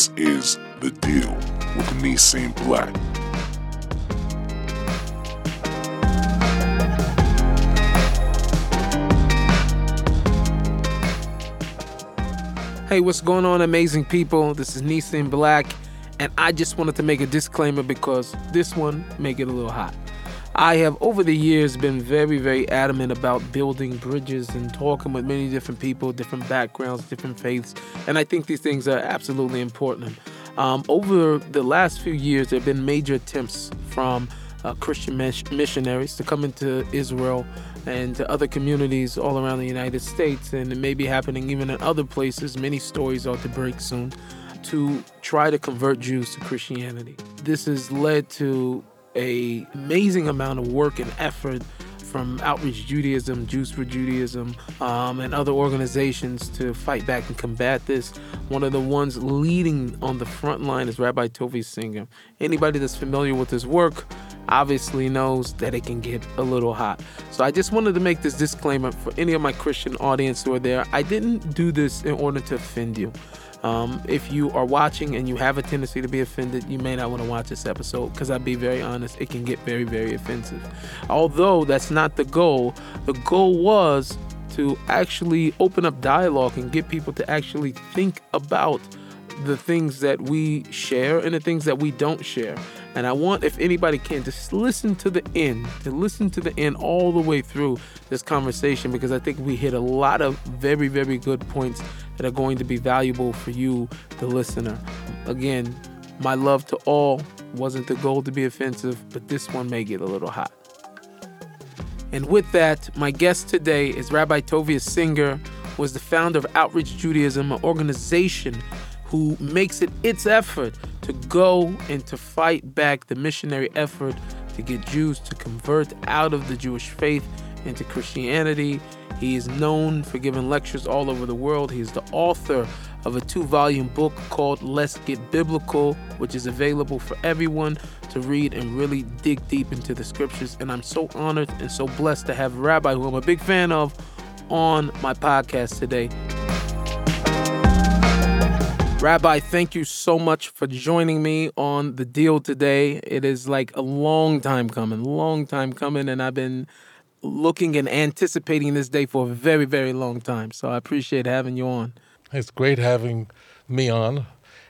This is The Deal with Nissim Black. Hey, what's going on, amazing people? This is Nissim Black, and I just wanted to make a disclaimer because this one may get a little hot. I have over the years been very, very adamant about building bridges and talking with many different people, different backgrounds, different faiths, and I think these things are absolutely important. Um, over the last few years, there have been major attempts from uh, Christian mis- missionaries to come into Israel and to other communities all around the United States, and it may be happening even in other places. Many stories are to break soon to try to convert Jews to Christianity. This has led to a amazing amount of work and effort from Outreach Judaism, Jews for Judaism, um, and other organizations to fight back and combat this. One of the ones leading on the front line is Rabbi Tovia Singer. Anybody that's familiar with his work obviously knows that it can get a little hot. So I just wanted to make this disclaimer for any of my Christian audience who are there. I didn't do this in order to offend you. Um, if you are watching and you have a tendency to be offended, you may not want to watch this episode because I'll be very honest, it can get very, very offensive. Although that's not the goal, the goal was to actually open up dialogue and get people to actually think about the things that we share and the things that we don't share. And I want, if anybody can, just listen to the end, to listen to the end all the way through this conversation because I think we hit a lot of very, very good points that are going to be valuable for you, the listener. Again, my love to all wasn't the goal to be offensive, but this one may get a little hot. And with that, my guest today is Rabbi Tovia Singer, was the founder of Outreach Judaism, an organization who makes it its effort to go and to fight back the missionary effort to get Jews to convert out of the Jewish faith into Christianity. He is known for giving lectures all over the world. He's the author of a two volume book called Let's Get Biblical, which is available for everyone to read and really dig deep into the scriptures. And I'm so honored and so blessed to have Rabbi, who I'm a big fan of, on my podcast today. Rabbi, thank you so much for joining me on the deal today. It is like a long time coming, long time coming, and I've been looking and anticipating this day for a very, very long time. So I appreciate having you on. It's great having me on.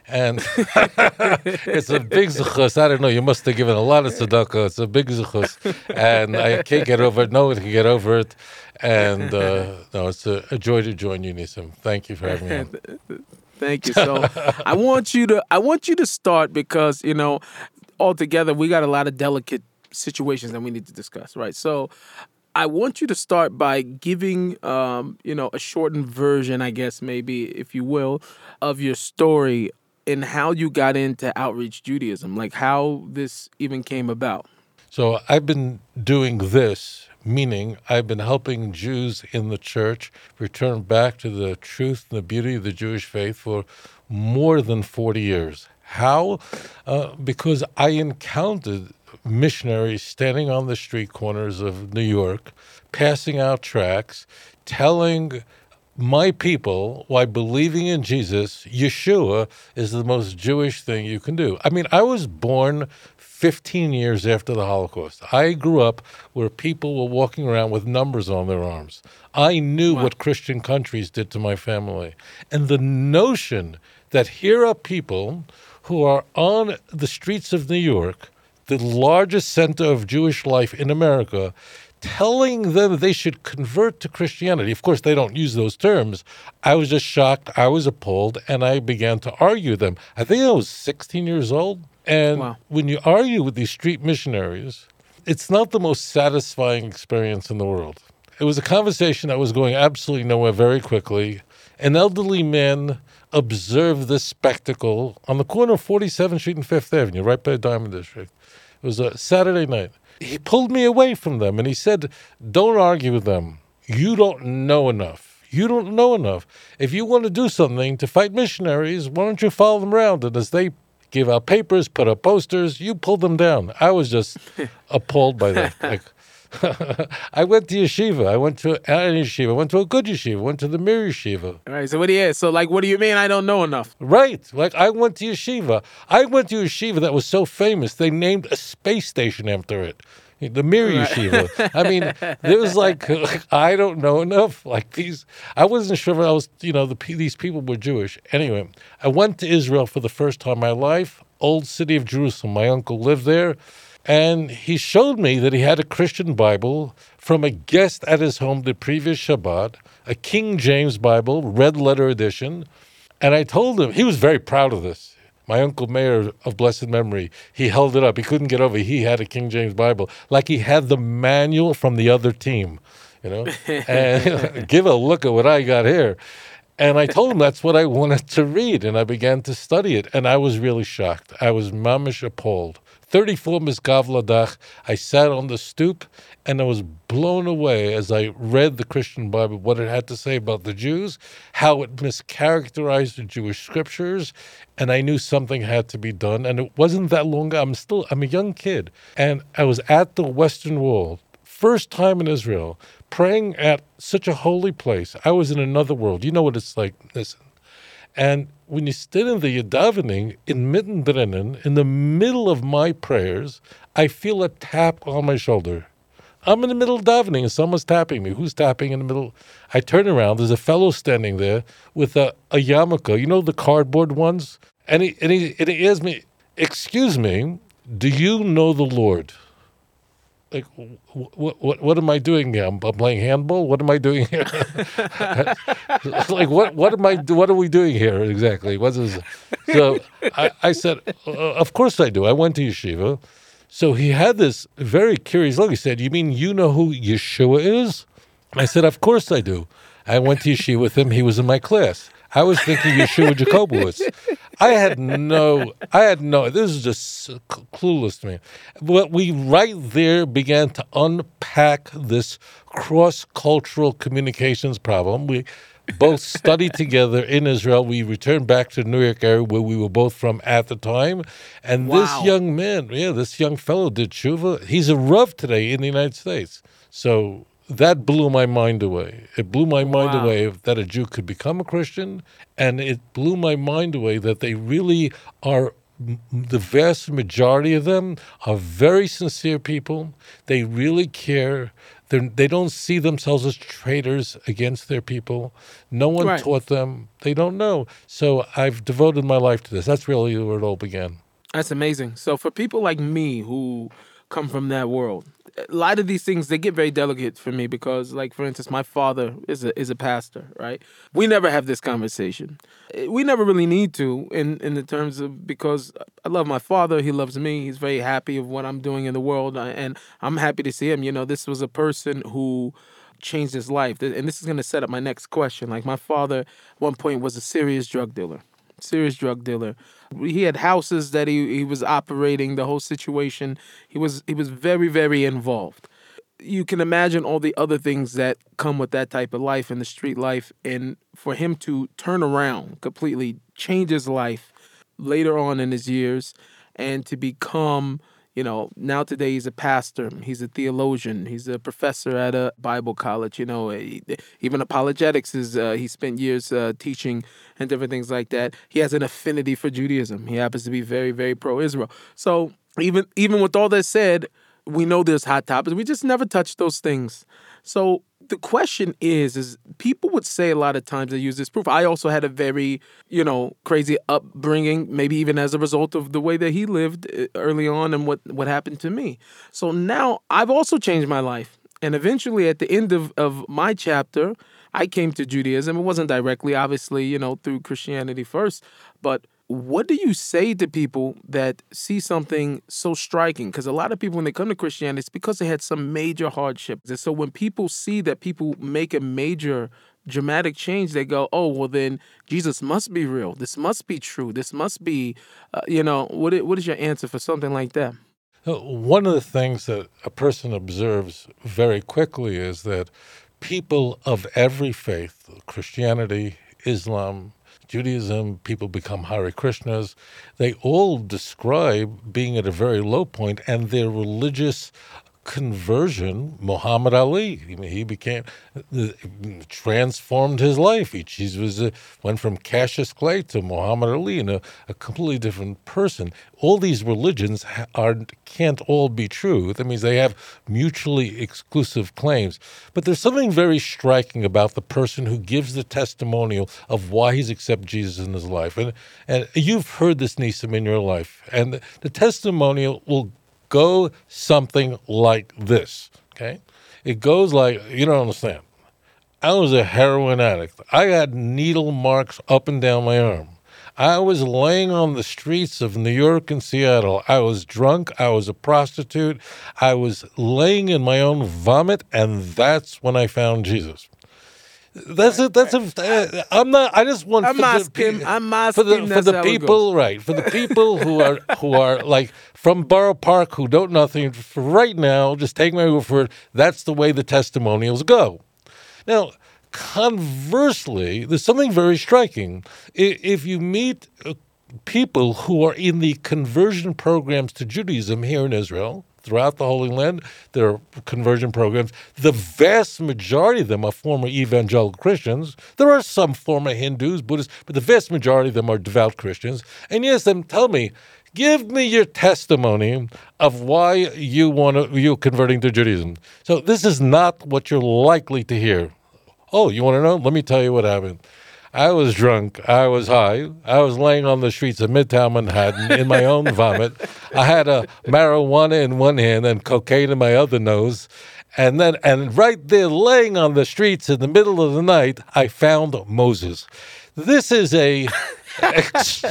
And it's a big zuchus. I don't know. You must have given a lot of tzedakah. It's a big zuchus, and I can't get over it. No one can get over it. And uh, no, it's a, a, joy to join you, Nissim. Thank you for having me on. Thank you. So I want you to I want you to start because you know altogether we got a lot of delicate situations that we need to discuss, right? So I want you to start by giving, um, you know, a shortened version, I guess, maybe, if you will, of your story and how you got into outreach Judaism, like how this even came about. So I've been doing this meaning I've been helping Jews in the church return back to the truth and the beauty of the Jewish faith for more than 40 years. How? Uh, because I encountered missionaries standing on the street corners of New York, passing out tracts, telling my people why believing in Jesus, Yeshua, is the most Jewish thing you can do. I mean, I was born 15 years after the Holocaust. I grew up where people were walking around with numbers on their arms. I knew wow. what Christian countries did to my family. And the notion that here are people who are on the streets of New York, the largest center of Jewish life in America, telling them they should convert to Christianity. Of course, they don't use those terms. I was just shocked. I was appalled, and I began to argue them. I think I was 16 years old. And wow. when you argue with these street missionaries, it's not the most satisfying experience in the world. It was a conversation that was going absolutely nowhere very quickly. An elderly man observed this spectacle on the corner of 47th Street and Fifth Avenue, right by the Diamond District. It was a Saturday night. He pulled me away from them and he said, Don't argue with them. You don't know enough. You don't know enough. If you want to do something to fight missionaries, why don't you follow them around? And as they give out papers, put up posters. You pull them down. I was just appalled by that. Like, I went to yeshiva. I went to an yeshiva. I went to a good yeshiva. I went to the Mir yeshiva. All right. So what do you? So like, what do you mean? I don't know enough. Right. Like I went to yeshiva. I went to yeshiva that was so famous they named a space station after it. The Mir Yeshiva. I mean, there was like, I don't know enough. Like these, I wasn't sure if I was, you know, the these people were Jewish. Anyway, I went to Israel for the first time in my life. Old city of Jerusalem. My uncle lived there, and he showed me that he had a Christian Bible from a guest at his home the previous Shabbat, a King James Bible, red letter edition. And I told him he was very proud of this my uncle Meir of blessed memory, he held it up. He couldn't get over. He had a King James Bible, like he had the manual from the other team, you know. and give a look at what I got here. And I told him that's what I wanted to read, and I began to study it, and I was really shocked. I was mamish appalled. 34 Misgav Ladach. I sat on the stoop and I was blown away as I read the Christian Bible, what it had to say about the Jews, how it mischaracterized the Jewish scriptures, and I knew something had to be done. And it wasn't that long ago. I'm still, I'm a young kid, and I was at the Western Wall, first time in Israel, praying at such a holy place. I was in another world. You know what it's like. Listen. And when you stood in the davening in Mittendrennen, in the middle of my prayers, I feel a tap on my shoulder. I'm in the middle of davening and someone's tapping me. Who's tapping in the middle? I turn around. There's a fellow standing there with a, a yarmulke, you know, the cardboard ones? And he, and, he, and he asks me, Excuse me, do you know the Lord? Like what what what am I doing here? I'm, I'm playing handball. What am I doing here? like what what am I what are we doing here exactly? What is so? I, I said, uh, of course I do. I went to yeshiva. So he had this very curious look. He said, "You mean you know who Yeshua is?" I said, "Of course I do." I went to yeshiva with him. He was in my class. I was thinking Yeshua Jacobowitz. I had no, I had no, this is just clueless to me. But we right there began to unpack this cross cultural communications problem. We both studied together in Israel. We returned back to the New York area where we were both from at the time. And wow. this young man, yeah, this young fellow did tshuva. He's a Rav today in the United States. So that blew my mind away. It blew my mind wow. away that a Jew could become a Christian, and it blew my mind away that they really are. The vast majority of them are very sincere people. They really care. They're, they do not see themselves as traitors against their people. No one right. taught them. They don't know. So I've devoted my life to this. That's really where it all began. That's amazing. So for people like me who come from that world, a lot of these things they get very delicate for me because like for instance my father is a is a pastor right? We never have this conversation. Eh, we never really need to in in the terms of because i love my father he loves me he's very happy of what i'm doing in the world uh, and i'm happy to see him. You know this was a person who changed his life. And this is going to set up my next question. Like my father at one point was a serious drug dealer serious drug dealer. He had houses that he, he was operating, the whole situation. He was he was very, very involved. You can imagine all the other things that come with that type of life and the street life. And for him to turn around completely, change his life later on in his years, and to become you know, now today he's a pastor, he's a theologian, he's a professor at a Bible college. You know, even apologetics is uh, he spent years uh, teaching and different things like that. He has an affinity for Judaism. He happens to be very, very pro-Israel. So even even with all that said, we know there's hot topics. We just never touch those things. So the question is is people would say a lot of times they use this proof. I also had a very you know crazy upbringing maybe even as a result of the way that he lived uh, early on and what what happened to me. So now i've also changed my life. And eventually at the end of, of my chapter i came to judaism. It wasn't directly obviously you know through christianity first but what do you say to people that see something so striking? Because a lot of people, when they come to Christianity, it's because they had some major hardships. And so when people see that people make a major dramatic change, they go, oh, well, then Jesus must be real. This must be true. This must be, uh, you know, what, what is your answer for something like that? One of the things that a person observes very quickly is that people of every faith, Christianity, Islam, Judaism, people become Hare Krishnas. They all describe being at a very low point and their religious conversion, Muhammad Ali. He became transformed his life. He, was uh, went from Cassius Clay to Muhammad Ali, and a, a completely different person. All these religions are can't all be true. That means they have mutually exclusive claims. But there's something very striking about the person who gives the testimonial of why he's accepted Jesus in his life. And and you've heard this, Nissim, in your life, and the, the testimonial will go something like this. Okay, it goes like you don't understand. I was a heroin addict. I had needle marks up and down my arm. I was laying on the streets of New York and Seattle. I was drunk. I was a prostitute. I was laying in my own vomit, and that's when I found Jesus. That's a that's a. Uh, I'm not. I just want. I'm asking. The, I'm asking for the, for the people, right? For the people who are who are like from Borough Park who don't know nothing. For right now, just take my word for it. That's the way the testimonials go. Now, conversely, there's something very striking. If you meet uh, people who are in the conversion programs to Judaism here in Israel, throughout the Holy Land. There are conversion programs. The vast majority of them are former evangelical Christians. There are some former Hindus, Buddhists, but the vast majority of them are devout Christians. And yes, them tell me, give me your testimony of why you want to you converting to Judaism. So this is not what you're likely to hear. Oh, you want to know? Let me tell you what happened. I was drunk. I was high. I was laying on the streets of Midtown Manhattan in my own vomit. I had a marijuana in one hand and cocaine in my other nose. And then, and right there, laying on the streets in the middle of the night, I found Moses. This is a. this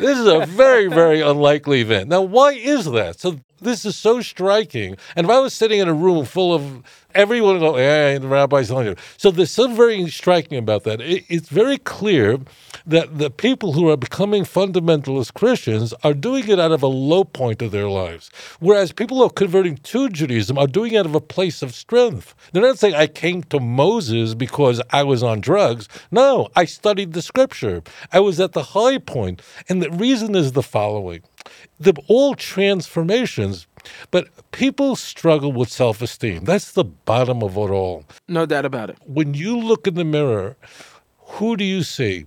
is a very, very unlikely event. Now, why is that? So, this is so striking. And if I was sitting in a room full of everyone go, the rabbi's telling you. So there's something very striking about that. It, it's very clear that the people who are becoming fundamentalist Christians are doing it out of a low point of their lives, whereas people who are converting to Judaism are doing it out of a place of strength. They're not saying I came to Moses because I was on drugs. No, I studied the scripture. I was at the high point, and the reason is the following: the all transformations but people struggle with self esteem. That's the bottom of it all. No doubt about it. When you look in the mirror, who do you see?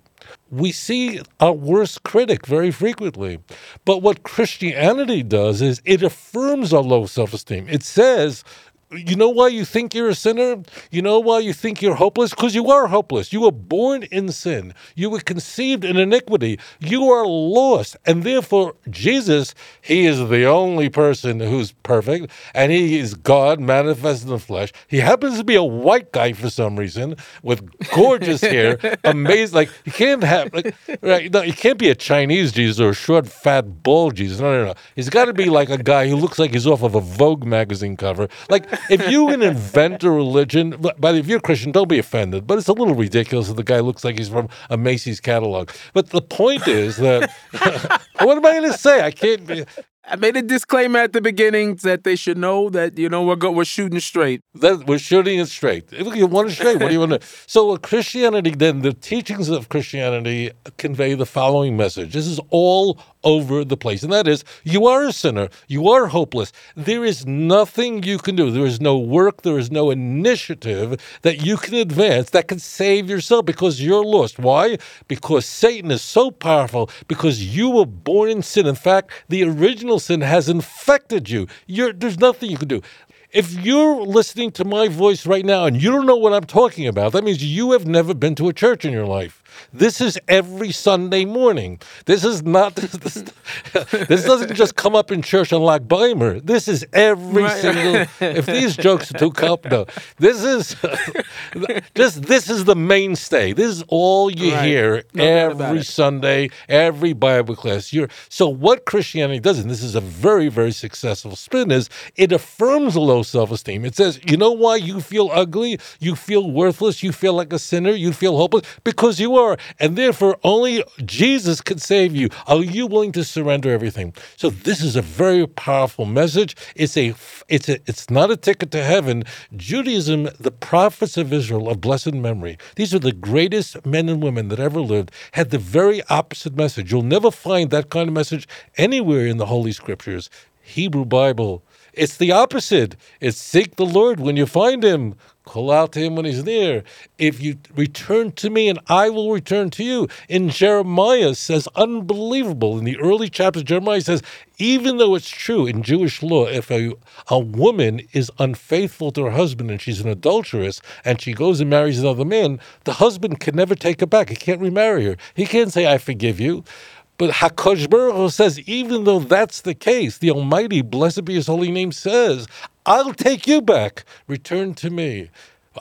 We see our worst critic very frequently. But what Christianity does is it affirms our low self esteem. It says, you know why you think you're a sinner? You know why you think you're hopeless? Because you are hopeless. You were born in sin. You were conceived in iniquity. You are lost. And therefore, Jesus, He is the only person who's perfect, and He is God manifest in the flesh. He happens to be a white guy for some reason with gorgeous hair, amazing. Like, you can't have, like, right? No, you can't be a Chinese Jesus or a short, fat, bald Jesus. No, no, no. He's got to be like a guy who looks like he's off of a Vogue magazine cover. Like, if you can invent a religion, but if you're Christian, don't be offended. But it's a little ridiculous that the guy looks like he's from a Macy's catalog. But the point is that what am I going to say? I can't. Be, I made a disclaimer at the beginning that they should know that you know we're go, we're shooting straight. That we're shooting it straight. If you want it straight, what do you want to? So Christianity, then the teachings of Christianity convey the following message. This is all over the place, and that is, you are a sinner. You are hopeless. There is nothing you can do. There is no work. There is no initiative that you can advance that can save yourself because you're lost. Why? Because Satan is so powerful. Because you were born in sin. In fact, the original sin has infected you. You're, there's nothing you can do. If you're listening to my voice right now and you don't know what I'm talking about, that means you have never been to a church in your life. This is every Sunday morning. This is not this, this, this doesn't just come up in church on Lag Baimer. This is every right. single. If these jokes are too no. This is just this is the mainstay. This is all you right. hear no every Sunday, every Bible class. You're so what Christianity does, and this is a very very successful spin, is it affirms a low self esteem. It says, you know why you feel ugly, you feel worthless, you feel like a sinner, you feel hopeless because you are and therefore only Jesus can save you. Are you willing to surrender everything? So this is a very powerful message. It's a it's a it's not a ticket to heaven. Judaism, the prophets of Israel of blessed memory, these are the greatest men and women that ever lived, had the very opposite message. You'll never find that kind of message anywhere in the Holy Scriptures. Hebrew Bible. It's the opposite. It's seek the Lord when you find him. Call out to him when he's near. If you return to me, and I will return to you. In Jeremiah says, unbelievable. In the early chapters, Jeremiah says, even though it's true in Jewish law, if a, a woman is unfaithful to her husband and she's an adulteress and she goes and marries another man, the husband can never take her back. He can't remarry her. He can't say, I forgive you. But Hakadosh Baruch says, even though that's the case, the Almighty, blessed be His holy name, says, "I'll take you back. Return to me."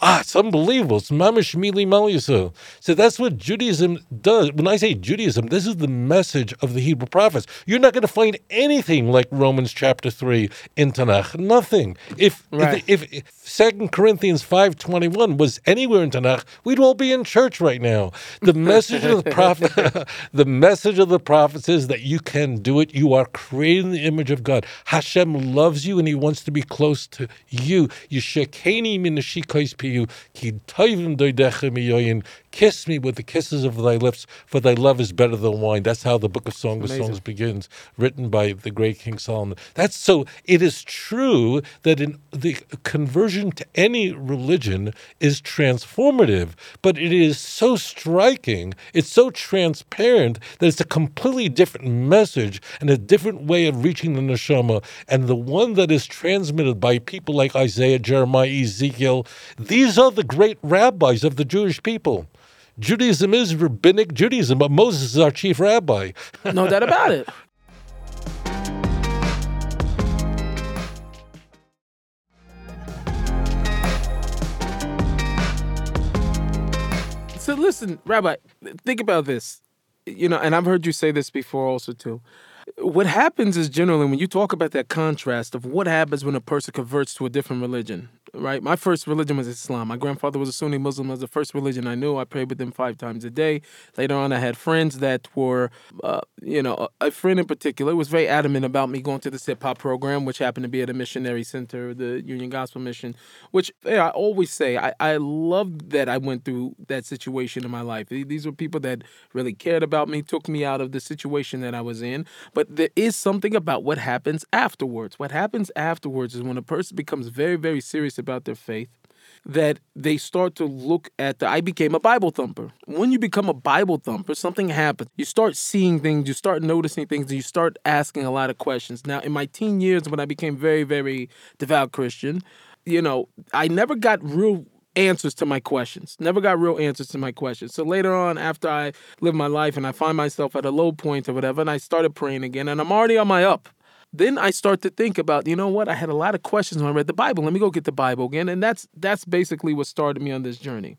Ah, it's unbelievable. It's mamish mili malisa. So that's what Judaism does. When I say Judaism, this is the message of the Hebrew prophets. You're not going to find anything like Romans chapter three in Tanakh. Nothing. If Right. if, if Second Corinthians five twenty one was anywhere in Tanakh, we'd all be in church right now. The message of the prophet, the message of the prophets is that you can do it. You are created in the image of God. Hashem loves you and He wants to be close to you. Yishakeni min neshikos piyu, ki toivim doidecha miyoyin. Kiss me with the kisses of thy lips, for thy love is better than wine. That's how the book of Song of Songs begins, written by the great King Solomon. That's so. It is true that in the conversion to any religion is transformative, but it is so striking, it's so transparent that it's a completely different message and a different way of reaching the neshama. And the one that is transmitted by people like Isaiah, Jeremiah, Ezekiel, these are the great rabbis of the Jewish people. Judaism is rabbinic Judaism, but Moses is our chief rabbi. No doubt about it. So listen, Rabbi, think about this. You know, and I've heard you say this before also too. What happens is generally when you talk about that contrast of what happens when a person converts to a different religion, right? My first religion was Islam. My grandfather was a Sunni Muslim. It was the first religion I knew. I prayed with him five times a day. Later on, I had friends that were, uh, you know, a, friend in particular was very adamant about me going to this hip hop program, which happened to be at a missionary center, the Union Gospel Mission, which I always say I, I love that I went through that situation in my life. These were people that really cared about me, took me out of the situation that I was in. But there is something about what happens afterwards. What happens afterwards is when a person becomes very, very serious about their faith that they start to look at the I became a Bible thumper. When you become a Bible thumper, something happens. You start seeing things, you start noticing things, you start asking a lot of questions. Now, in my teen years when I became very, very devout Christian, you know, I never got real answers to my questions. Never got real answers to my questions. So later on, after I live my life and I find myself at a low point or whatever, and I started praying again, and I'm already on my up. Then I start to think about, you know what? I had a lot of questions when I read the Bible. Let me go get the Bible again, and that's that's basically what started me on this journey.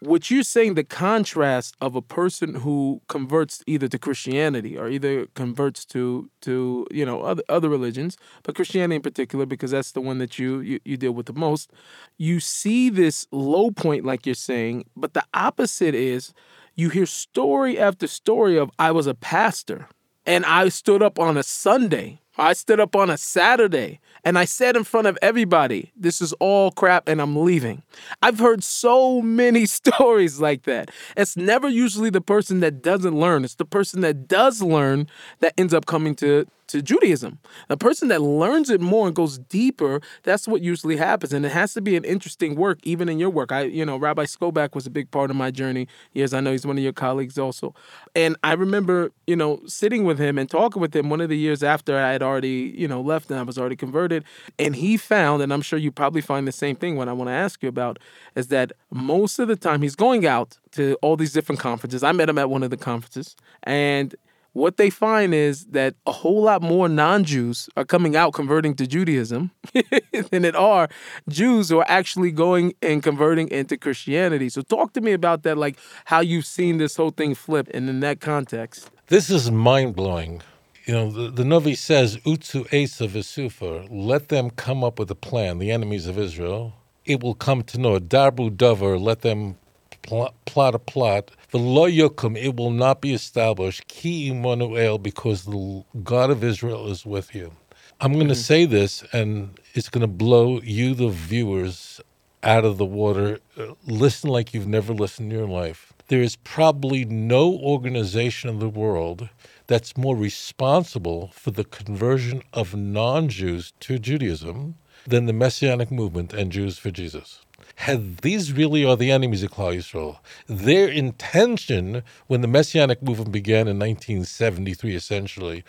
What you're saying, the contrast of a person who converts either to Christianity or either converts to to you know other other religions, but Christianity in particular, because that's the one that you you, you deal with the most. You see this low point, like you're saying, but the opposite is you hear story after story of I was a pastor and I stood up on a Sunday. I stood up on a Saturday and I said in front of everybody, this is all crap and I'm leaving. I've heard so many stories like that. It's never usually the person that doesn't learn, it's the person that does learn that ends up coming to to Judaism. The person that learns it more and goes deeper, that's what usually happens. And it has to be an interesting work, even in your work. I, you know, Rabbi Skobac was a big part of my journey. Yes, I know he's one of your colleagues also. And I remember, you know, sitting with him and talking with him one of the years after I had already, you know, left and I was already converted. And he found, and I'm sure you probably find the same thing what I want to ask you about, is that most of the time he's going out to all these different conferences. I met him at one of the conferences and what they find is that a whole lot more non-Jews are coming out converting to Judaism than it are Jews who are actually going and converting into Christianity. So talk to me about that, like how you've seen this whole thing flip and in that context. This is mind blowing. You know, the, the Novi says, Utsu Asa Visufer, let them come up with a plan, the enemies of Israel. It will come to know, Darbu Dover, let them pl- plot a plot. V'lo yokum, it will not be established. Ki Immanuel, because the God of Israel is with you. I'm going to say this, and it's going to blow you, the viewers, out of the water. Uh, Listen like you've never listened in your life. There is probably no organization in the world that's more responsible for the conversion of non Jews to Judaism than the Messianic movement and Jews for Jesus. Had these really are the enemies of Klal Yisrael. Their intention, when the Messianic movement began in 1973, essentially,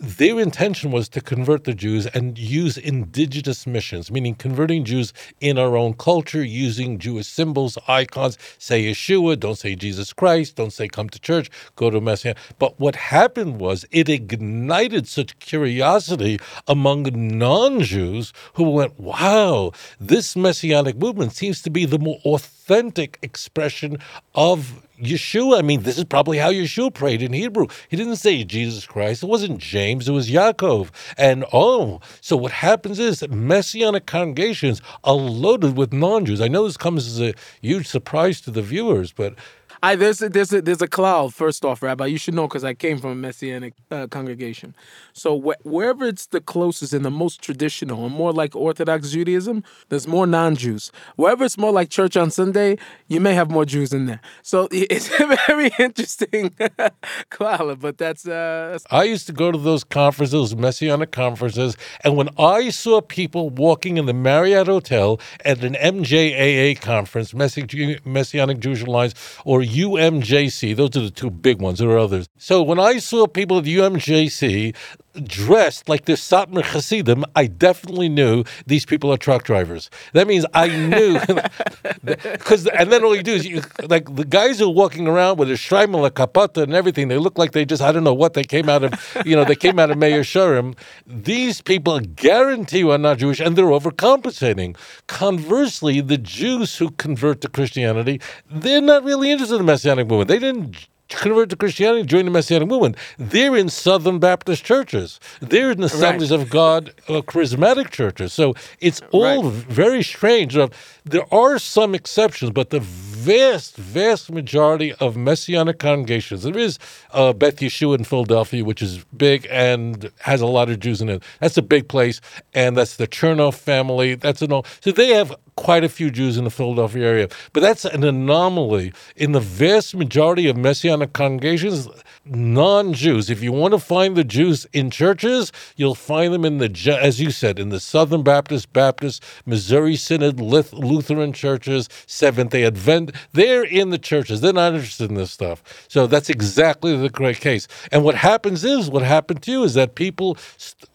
their intention was to convert the Jews and use indigenous missions, meaning converting Jews in our own culture, using Jewish symbols, icons, say Yeshua, don't say Jesus Christ, don't say come to church, go to Messiah. But what happened was it ignited such curiosity among non Jews who went, wow, this messianic movement seems to be the more authentic expression of Yeshua. I mean, this is probably how Yeshua prayed in Hebrew. He didn't say Jesus Christ. It wasn't James. It was Yaakov. And oh, so what happens is that messianic congregations are loaded with non-Jews. I know this comes as a huge surprise to the viewers, but I there's a, there's a, there's a cloud. First off, Rabbi, you should know because I came from a messianic uh, congregation. So wh- wherever it's the closest and the most traditional, and more like Orthodox Judaism, there's more non-Jews. Wherever it's more like church on Sunday, you may have more Jews in there. So it's a very interesting cloud. But that's. Uh, I used to go to those conferences, those messianic conferences, and when I saw people walking in the Marriott Hotel at an MJAA conference, Messianic Jewish Alliance, or UMJC. Those are the two big ones. There are others. So when I saw people at UMJC dressed like this Satmar Hasidim, I definitely knew these people are truck drivers. That means I knew because and then all you do is you like the guys who are walking around with a shtreimel, a kapata, and everything. They look like they just I don't know what they came out of. You know, they came out of Meah Shearim. These people guarantee you are not Jewish, and they're overcompensating. Conversely, the Jews who convert to Christianity, they're not really interested in the Messianic movement. They didn't convert to Christianity, join the Messianic movement. They're in Southern Baptist churches. They're in the Assemblies right. of God uh, charismatic churches. So it's all right. very strange. There are some exceptions, but the vast, vast majority of Messianic congregations, there is uh, Beth Yeshua in Philadelphia, which is big and has a lot of Jews in it. That's a big place, and that's the Chernoff family. That's an all. So they have quite a few Jews in the Philadelphia area. But that's an anomaly. In the vast majority of Messianic congregations, non Jews, if you want to find the Jews in churches, you'll find them in the, as you said, in the Southern Baptist, Baptist, Missouri Synod, Lutheran churches, Seventh day Advent. They're in the churches. They're not interested in this stuff. So that's exactly the correct case. And what happens is, what happened to you is that people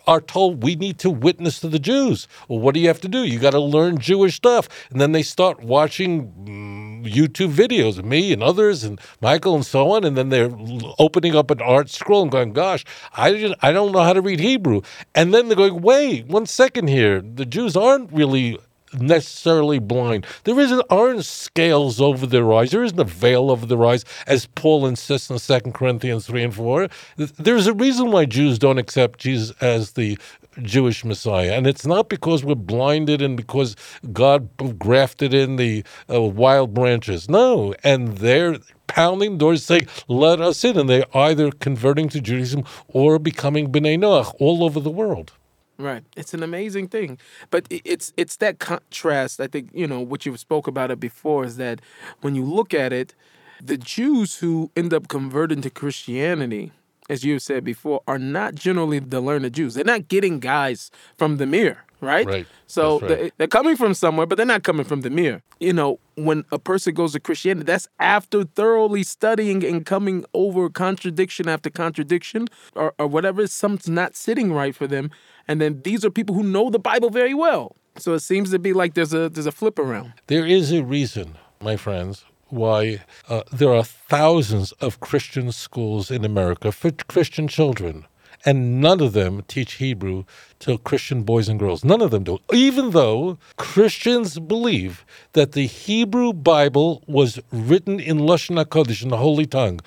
are told we need to witness to the Jews. Well, what do you have to do? You got to learn Jewish stuff. And then they start watching mm, YouTube videos of me and others and Michael and so on. And then they're opening up an ArtScroll and going, gosh, I, just, I don't know how to read Hebrew. And then they're going, wait, one second here. The Jews aren't really necessarily blind. There isn't aren't scales over their eyes. There isn't a veil over their eyes, as Paul insists in Second Corinthians three and four. There's a reason why Jews don't accept Jesus as the Jewish Messiah, and it's not because we're blinded and because God grafted in the uh, wild branches. No, and they're pounding doors saying, "Let us in," and they're either converting to Judaism or becoming Bnei Noach all over the world. Right. It's an amazing thing. But it's it's that contrast, I think, you know, what you've spoke about it before is that when you look at it, the Jews who end up converting to Christianity, as you said before, are not generally the learned Jews. They're not getting guys from the Mir, right? Right. So right. They're, coming from somewhere, but they're not coming from the Mir. You know, when a person goes to Christianity, that's after thoroughly studying and coming over contradiction after contradiction or, or whatever, something's not sitting right for them. And then these are people who know the Bible very well. So it seems to be like there's a there's a flip around. There is a reason, my friends, why uh, there are thousands of Christian schools in America for Christian children and none of them teach Hebrew to Christian boys and girls. None of them do. Even though Christians believe that the Hebrew Bible was written in Lashon HaKodesh, in the Holy Tongue,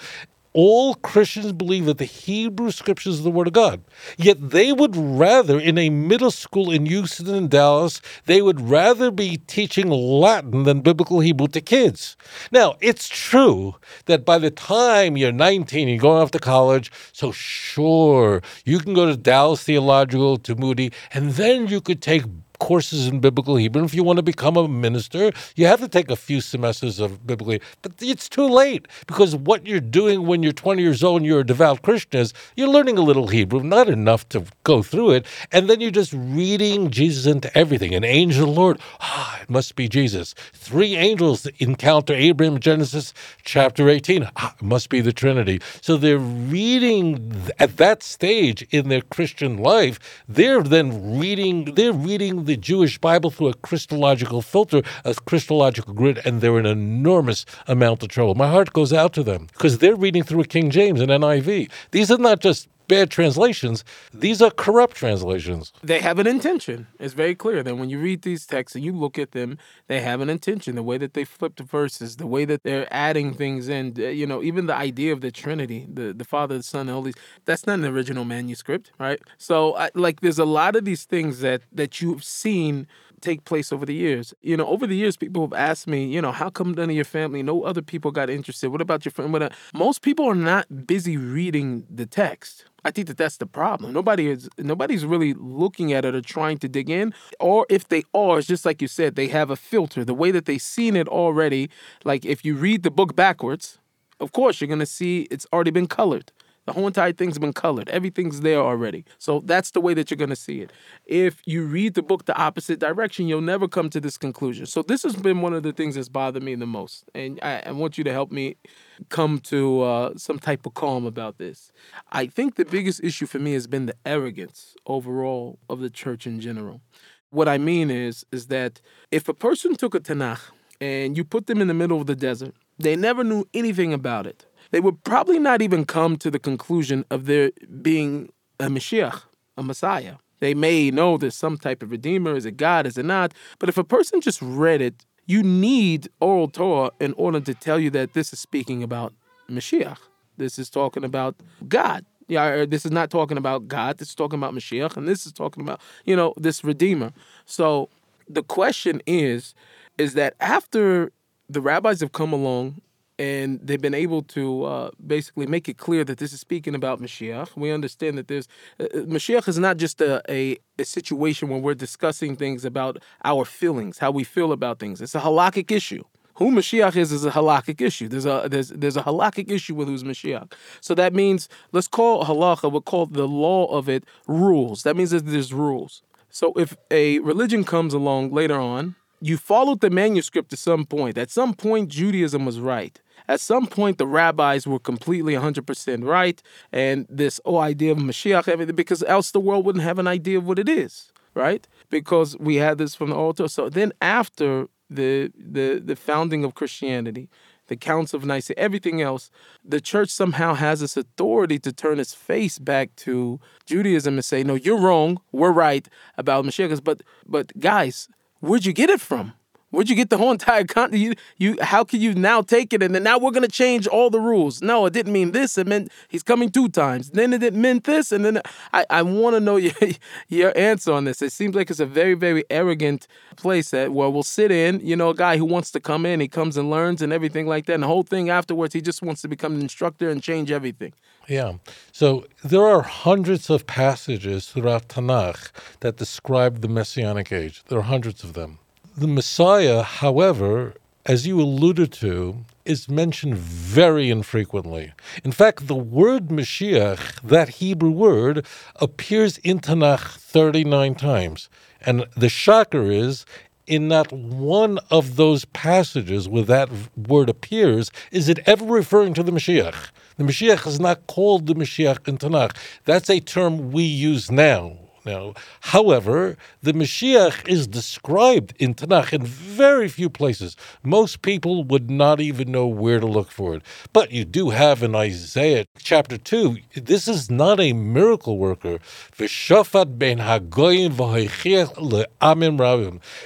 all Christians believe that the Hebrew scriptures are the Word of God. Yet they would rather, in a middle school in Houston and Dallas, they would rather be teaching Latin than biblical Hebrew to kids. Now, it's true that by the time you're 19, you're going off to college, so sure, you can go to Dallas Theological, to Moody, and then you could take courses in biblical Hebrew. If you want to become a minister, you have to take a few semesters of biblical But it's too late because what you're doing when you're 20 years old and you're a devout Christian is you're learning a little Hebrew, not enough to go through it. And then you're just reading Jesus into everything. An angel Lord, ah, it must be Jesus. Three angels encounter Abraham Genesis chapter 18. Ah, it must be the Trinity. So they're reading at that stage in their Christian life, they're then reading, they're reading the Jewish Bible through a Christological filter, a Christological grid, and they're in enormous amount of trouble. My heart goes out to them because they're reading through a King James and NIV. These are not just bad translations. These are corrupt translations. They have an intention. It's very clear that when you read these texts and you look at them, they have an intention. The way that they flip the verses, the way that they're adding things in, you know, even the idea of the Trinity, the, the Father, the Son, and all these, that's not an original manuscript, right? So, I, like, there's a lot of these things that that you've seen take place over the years. You know, over the years, people have asked me, you know, how come none of your family, no other people got interested? What about your friend? Most people are not busy reading the text. I think that that's the problem. Nobody is nobody's really looking at it or trying to dig in. Or if they are, it's just like you said, they have a filter. The way that they've seen it already. Like if you read the book backwards, of course you're gonna see it's already been colored. The whole entire thing's been colored. Everything's there already. So that's the way that you're going to see it. If you read the book the opposite direction, you'll never come to this conclusion. So this has been one of the things that's bothered me the most. And I, I want you to help me come to uh, some type of calm about this. I think the biggest issue for me has been the arrogance overall of the church in general. What I mean is, is that if a person took a Tanakh and you put them in the middle of the desert, they never knew anything about it they would probably not even come to the conclusion of there being a Mashiach, a Messiah. They may know there's some type of Redeemer, is it God, is it not? But if a person just read it, you need oral Torah in order to tell you that this is speaking about Mashiach. This is talking about God. Yeah, this is not talking about God. This is talking about Mashiach, and this is talking about you know this Redeemer. So the question is, is that after the rabbis have come along and they've been able to uh, basically make it clear that this is speaking about Mashiach. We understand that there's uh, uh, Mashiach is not just a, a, a, situation when we're discussing things about our feelings, how we feel about things. It's a halakhic issue. Who Mashiach is is a halakhic issue. There's a there's there's a halakhic issue with who's Mashiach. So that means let's call halacha, we'll call the law of it rules. That means that there's rules. So if a religion comes along later on, you followed the manuscript to some point. At some point, Judaism was right. At some point, the rabbis were completely 100% right, and this whole idea of Mashiach, everything, because else the world wouldn't have an idea of what it is, right? Because we had this from the altar. So then, after the the the founding of Christianity, the Council of Nicaea, everything else, the church somehow has this authority to turn its face back to Judaism and say, "No, you're wrong. We're right about Mashiach." But but guys, where'd you get it from? Where'd you get the whole entire content? You, you, how can you now take it and then now we're gonna change all the rules? No, it didn't mean this. It meant he's coming two times. Then it didn't mean this, and then I, I want to know your your answer on this. It seems like it's a very very arrogant place that where we'll sit in. You know, a guy who wants to come in, he comes and learns and everything like that. And the whole thing afterwards, he just wants to become an instructor and change everything. Yeah. So there are hundreds of passages throughout Tanakh that describe the Messianic age. There are hundreds of them. The Messiah, however, as you alluded to, is mentioned very infrequently. In fact, the word Mashiach, that Hebrew word, appears in Tanakh 39 times. And the shocker is, in not one of those passages where that word appears is it ever referring to the Mashiach. The Mashiach is not called the Mashiach in Tanakh. That's a term we use now now. However, the Mashiach is described in Tanakh in very few places. Most people would not even know where to look for it. But you do have in Isaiah chapter 2, this is not a miracle worker.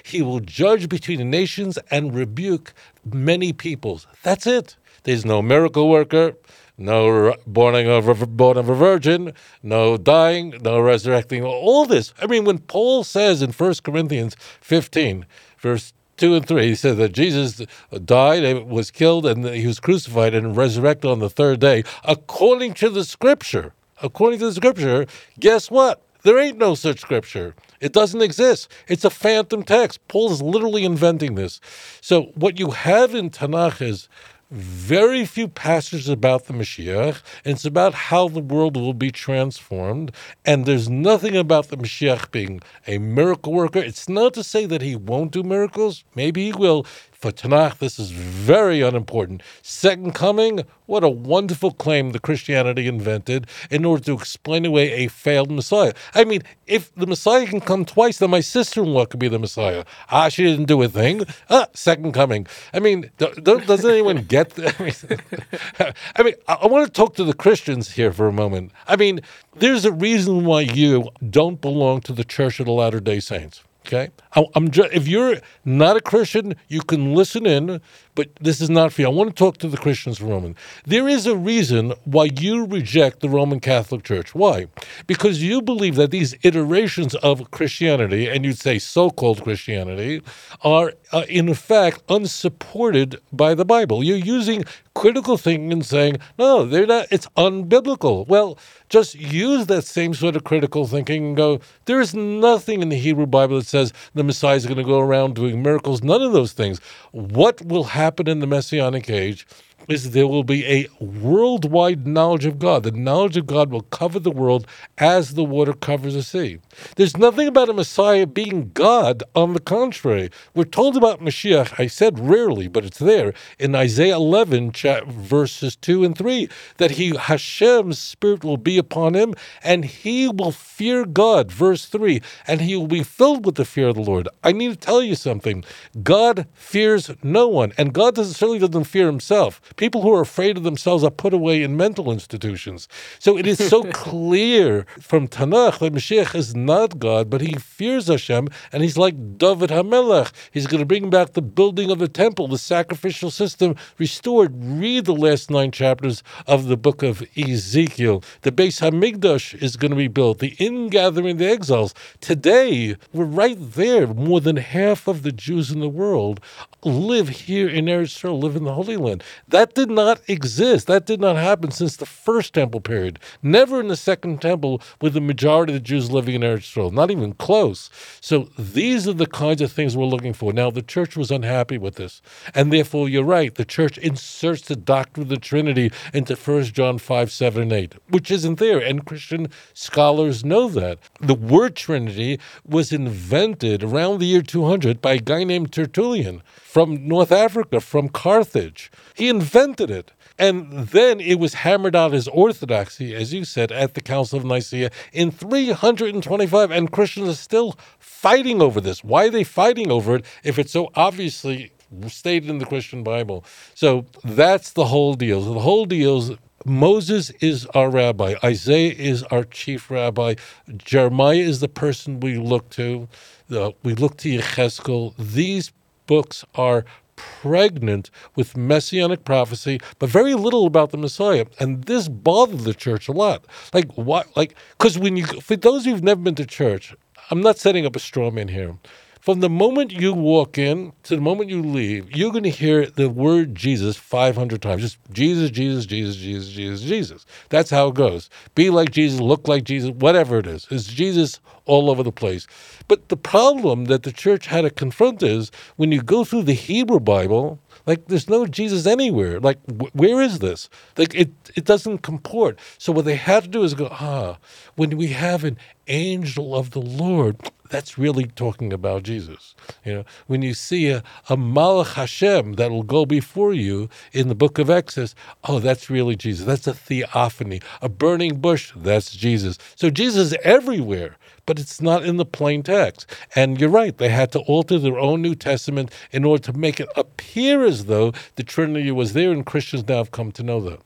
He will judge between the nations and rebuke many peoples. That's it. There's no miracle worker no born of, a, born of a virgin, no dying, no resurrecting, all this. I mean, when Paul says in 1 Corinthians 15, verse 2 and 3, he says that Jesus died, eh, was killed, and he was crucified and resurrected on the third day, according to the scripture. According to the scripture, guess what? There ain't no such scripture. It doesn't exist. It's a phantom text. Paul is literally inventing this. So what you have in Tanakh is very few passages about the Mashiach, and it's about how the world will be transformed. And there's nothing about the Mashiach being a miracle worker. It's not to say that he won't do miracles. Maybe he will. For Tanakh, this is very unimportant. Second coming, what a wonderful claim the Christianity invented in order to explain away a failed Messiah. I mean, if the Messiah can come twice, then my sister-in-law could be the Messiah. Ah, she didn't do a thing. Ah, second coming. I mean, doesn't anyone get? The, I mean, I, mean I, I want to talk to the Christians here for a moment. I mean, there's a reason why you don't belong to the Church of the Latter Day Saints. Okay, I, am just, if you're not a Christian, you can listen in, but this is not for you. I want to talk to the Christians for a moment. There is a reason why you reject the Roman Catholic Church. Why? Because you believe that these iterations of Christianity, and you'd say so-called Christianity, are uh, in fact unsupported by the Bible. You're using critical thinking and saying, no, they're not. It's unbiblical. Well just use that same sort of critical thinking and go, there is nothing in the Hebrew Bible that says the Messiah is going to go around doing miracles. None of those things. What will happen in the Messianic age is there will be a worldwide knowledge of God. The knowledge of God will cover the world as the water covers the sea. There's nothing about a Messiah being God. On the contrary, we're told about Mashiach, I said rarely, but it's there in Isaiah 11, verses 2 and 3, that he, Hashem's spirit will be upon him and he will fear God. Verse 3, and he will be filled with the fear of the Lord. I need to tell you something. God fears no one, and God certainly doesn't fear himself. People who are afraid of themselves are put away in mental institutions. So it is so clear from Tanakh that Mashiach is not God, but he fears Hashem, and he's like David HaMelech. He's going to bring back the building of the temple, the sacrificial system restored. Read the last nine chapters of the book of Ezekiel. The Beis Hamikdash is going to be built, the ingathering the exiles. Today, we're right there. More than half of the Jews in the world live here in Eretz Yisrael, live in the Holy Land. That did not exist. That did not happen since the first temple period. Never in the second temple with the majority of the Jews living in Eretz Yisrael. Not even close. So these are the kinds of things we're looking for. Now, the church was unhappy with this. And therefore, you're right. The church inserts the doctrine of the Trinity into 1 John 5, 7, and 8, which isn't there. And Christian scholars know that. The word Trinity was invented around the year 200 by a guy named Tertullian from North Africa, from Carthage. He invented it. And then it was hammered out as orthodoxy, as you said, at the Council of Nicaea in 325. And Christians are still fighting over this. Why are they fighting over it if it's so obviously stated in the Christian Bible? So that's the whole deal. The whole deal is Moses is our rabbi. Isaiah is our chief rabbi. Jeremiah is the person we look to. Uh, we look to Yechezkel. These books are pregnant with messianic prophecy, but very little about the Messiah. And this bothered the church a lot. Like what? Like because when you, for those who've never been to church, I'm not setting up a straw man here. From the moment you walk in to the moment you leave, you're going to hear the word Jesus 500 times. Just Jesus, Jesus, Jesus, Jesus, Jesus, Jesus. That's how it goes. Be like Jesus, look like Jesus, whatever it is. It's Jesus all over the place. But the problem that the church had to confront is when you go through the Hebrew Bible, like there's no Jesus anywhere. Like wh- where is this? Like it it doesn't comport. So what they had to do is go, ah, when we have an angel of the Lord, that's really talking about Jesus. You know, when you see a, a Malach Hashem that will go before you in the book of Exodus, oh, that's really Jesus. That's a theophany. A burning bush, that's Jesus. So Jesus is everywhere, but it's not in the plain text. And you're right, they had to alter their own New Testament in order to make it appear as though the Trinity was there, and Christians now have come to know that.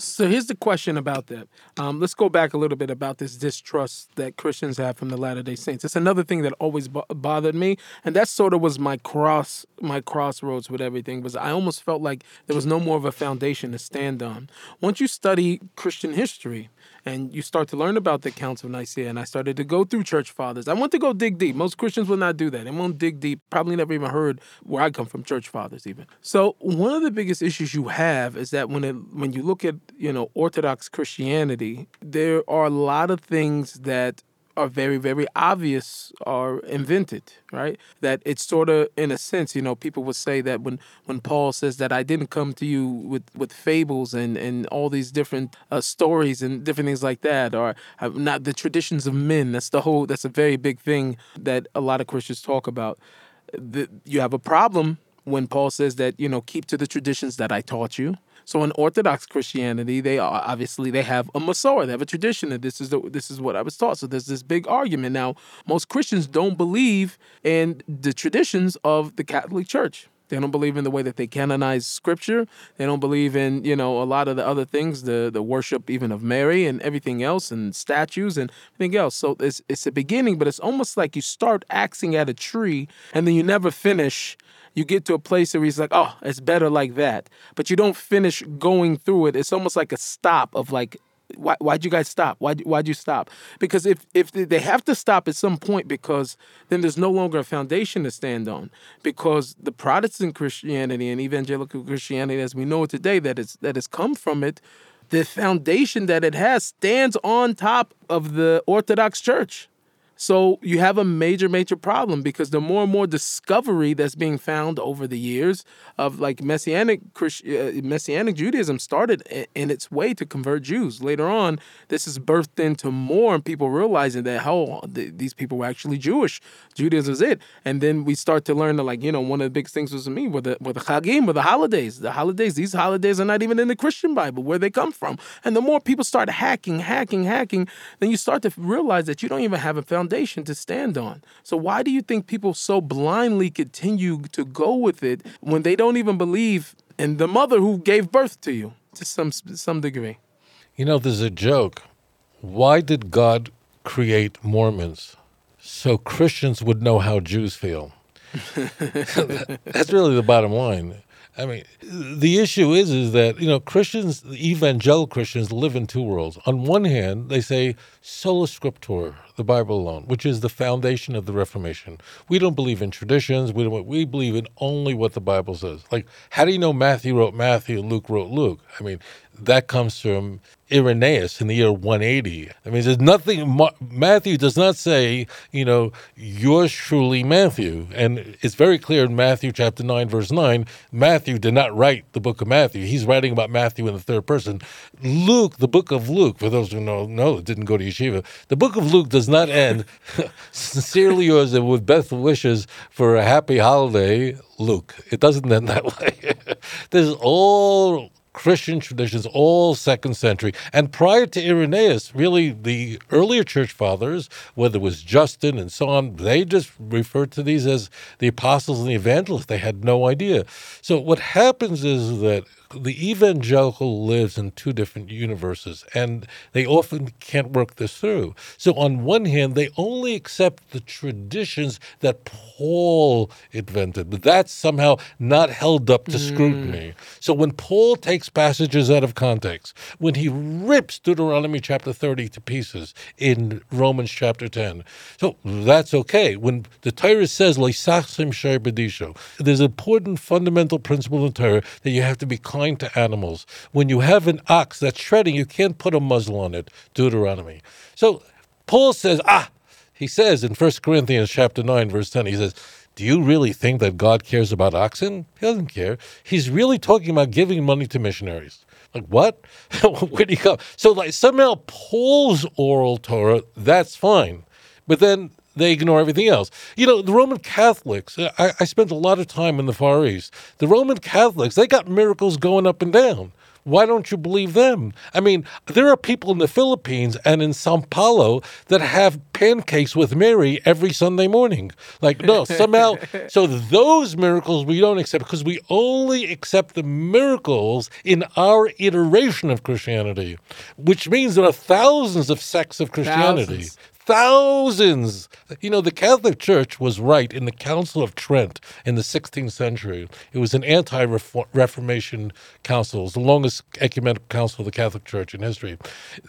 So here's the question about that. Um, let's go back a little bit about this distrust that Christians have from the Latter Day Saints. It's another thing that always bo- bothered me, and that sort of was my cross, my crossroads with everything. Was I almost felt like there was no more of a foundation to stand on. Once you study Christian history, and you start to learn about the Council of Nicaea. And I started to go through church fathers. I want to go dig deep. Most Christians will not do that. They won't dig deep. Probably never even heard where I come from, church fathers even. So one of the biggest issues you have is that when it, when you look at you know Orthodox Christianity, there are a lot of things that are very, very obvious are invented, right? That it's sort of, in a sense, you know, people would say that when, when Paul says that I didn't come to you with, with fables and, and all these different uh, stories and different things like that, or uh, not the traditions of men. That's the whole, that's a very big thing that a lot of Christians talk about. The, you have a problem when Paul says that, you know, keep to the traditions that I taught you so in Orthodox Christianity, they are obviously they have a Masorah, they have a tradition, and this is the, this is what I was taught. So there's this big argument now. Most Christians don't believe in the traditions of the Catholic Church. They don't believe in the way that they canonize scripture. They don't believe in, you know, a lot of the other things, the the worship even of Mary and everything else and statues and everything else. So it's it's a beginning, but it's almost like you start axing at a tree and then you never finish you get to a place where he's like, oh, it's better like that. But you don't finish going through it. It's almost like a stop of like, why, why'd you guys stop? Why'd, why'd you stop? Because if, if they have to stop at some point, because then there's no longer a foundation to stand on. Because the Protestant Christianity and evangelical Christianity, as we know it today, that is that has come from it, the foundation that it has stands on top of the Orthodox Church. So you have a major, major problem because the more and more discovery that's being found over the years of like messianic uh, messianic Judaism started in its way to convert Jews. Later on, this is birthed into more and people realizing that how these people were actually Jewish. Judaism is it, and then we start to learn that like you know one of the big things was me with the with the Chagim, with the holidays. The holidays, these holidays are not even in the Christian Bible where they come from. And the more people start hacking, hacking, hacking, then you start to realize that you don't even have a foundation foundation to stand on. So why do you think people so blindly continue to go with it when they don't even believe in the mother who gave birth to you to some some degree? You know, there's a joke. Why did God create Mormons? So Christians would know how Jews feel. That's really the bottom line. I mean, the issue is is that you know Christians, evangelical Christians, live in two worlds. On one hand, they say sola scriptura, the Bible alone, which is the foundation of the Reformation. We don't believe in traditions. We don't. We believe in only what the Bible says. Like, how do you know Matthew wrote Matthew and Luke wrote Luke? I mean, that comes from Irenaeus in the year 180. I mean, there's nothing, Matthew does not say, you know, yours truly Matthew. And it's very clear in Matthew chapter 9, verse 9, Matthew did not write the book of Matthew. He's writing about Matthew in the third person. Luke, the book of Luke, for those who know, know didn't go to yeshiva, the book of Luke does not end sincerely yours and with best wishes for a happy holiday, Luke. It doesn't end that way. There's all Christian traditions, all second century. And prior to Irenaeus, really the earlier church fathers, whether it was Justin and so on, they just referred to these as the apostles and the evangelists. They had no idea. So what happens is that the evangelical lives in two different universes, and they often can't work this through. So, on one hand, they only accept the traditions that Paul invented, but that's somehow not held up to mm. scrutiny. So, when Paul takes passages out of context, when he rips Deuteronomy chapter 30 to pieces in Romans chapter 10, so that's okay. When the Torah says, there's an important fundamental principle in Torah that you have to be kind to animals. When you have an ox that's shredding, you can't put a muzzle on it. Deuteronomy. So Paul says, ah, he says in 1 Corinthians chapter 9, verse 10, he says, do you really think that God cares about oxen? He doesn't care. He's really talking about giving money to missionaries. Like what? Where do you go? So like somehow Paul's oral Torah, that's fine. But then they ignore everything else. You know, the Roman Catholics, uh, I, I, spent a lot of time in the Far East. The Roman Catholics, they got miracles going up and down. Why don't you believe them? I mean, there are people in the Philippines and in Sao Paulo that have pancakes with Mary every Sunday morning. Like, no, somehow, so those miracles we don't accept because we only accept the miracles in our iteration of Christianity, which means there are thousands of sects of Christianity. Thousands thousands. You know, the Catholic Church was right in the Council of Trent in the 16th century. It was an anti Reformation council, the longest ecumenical council of the Catholic Church in history.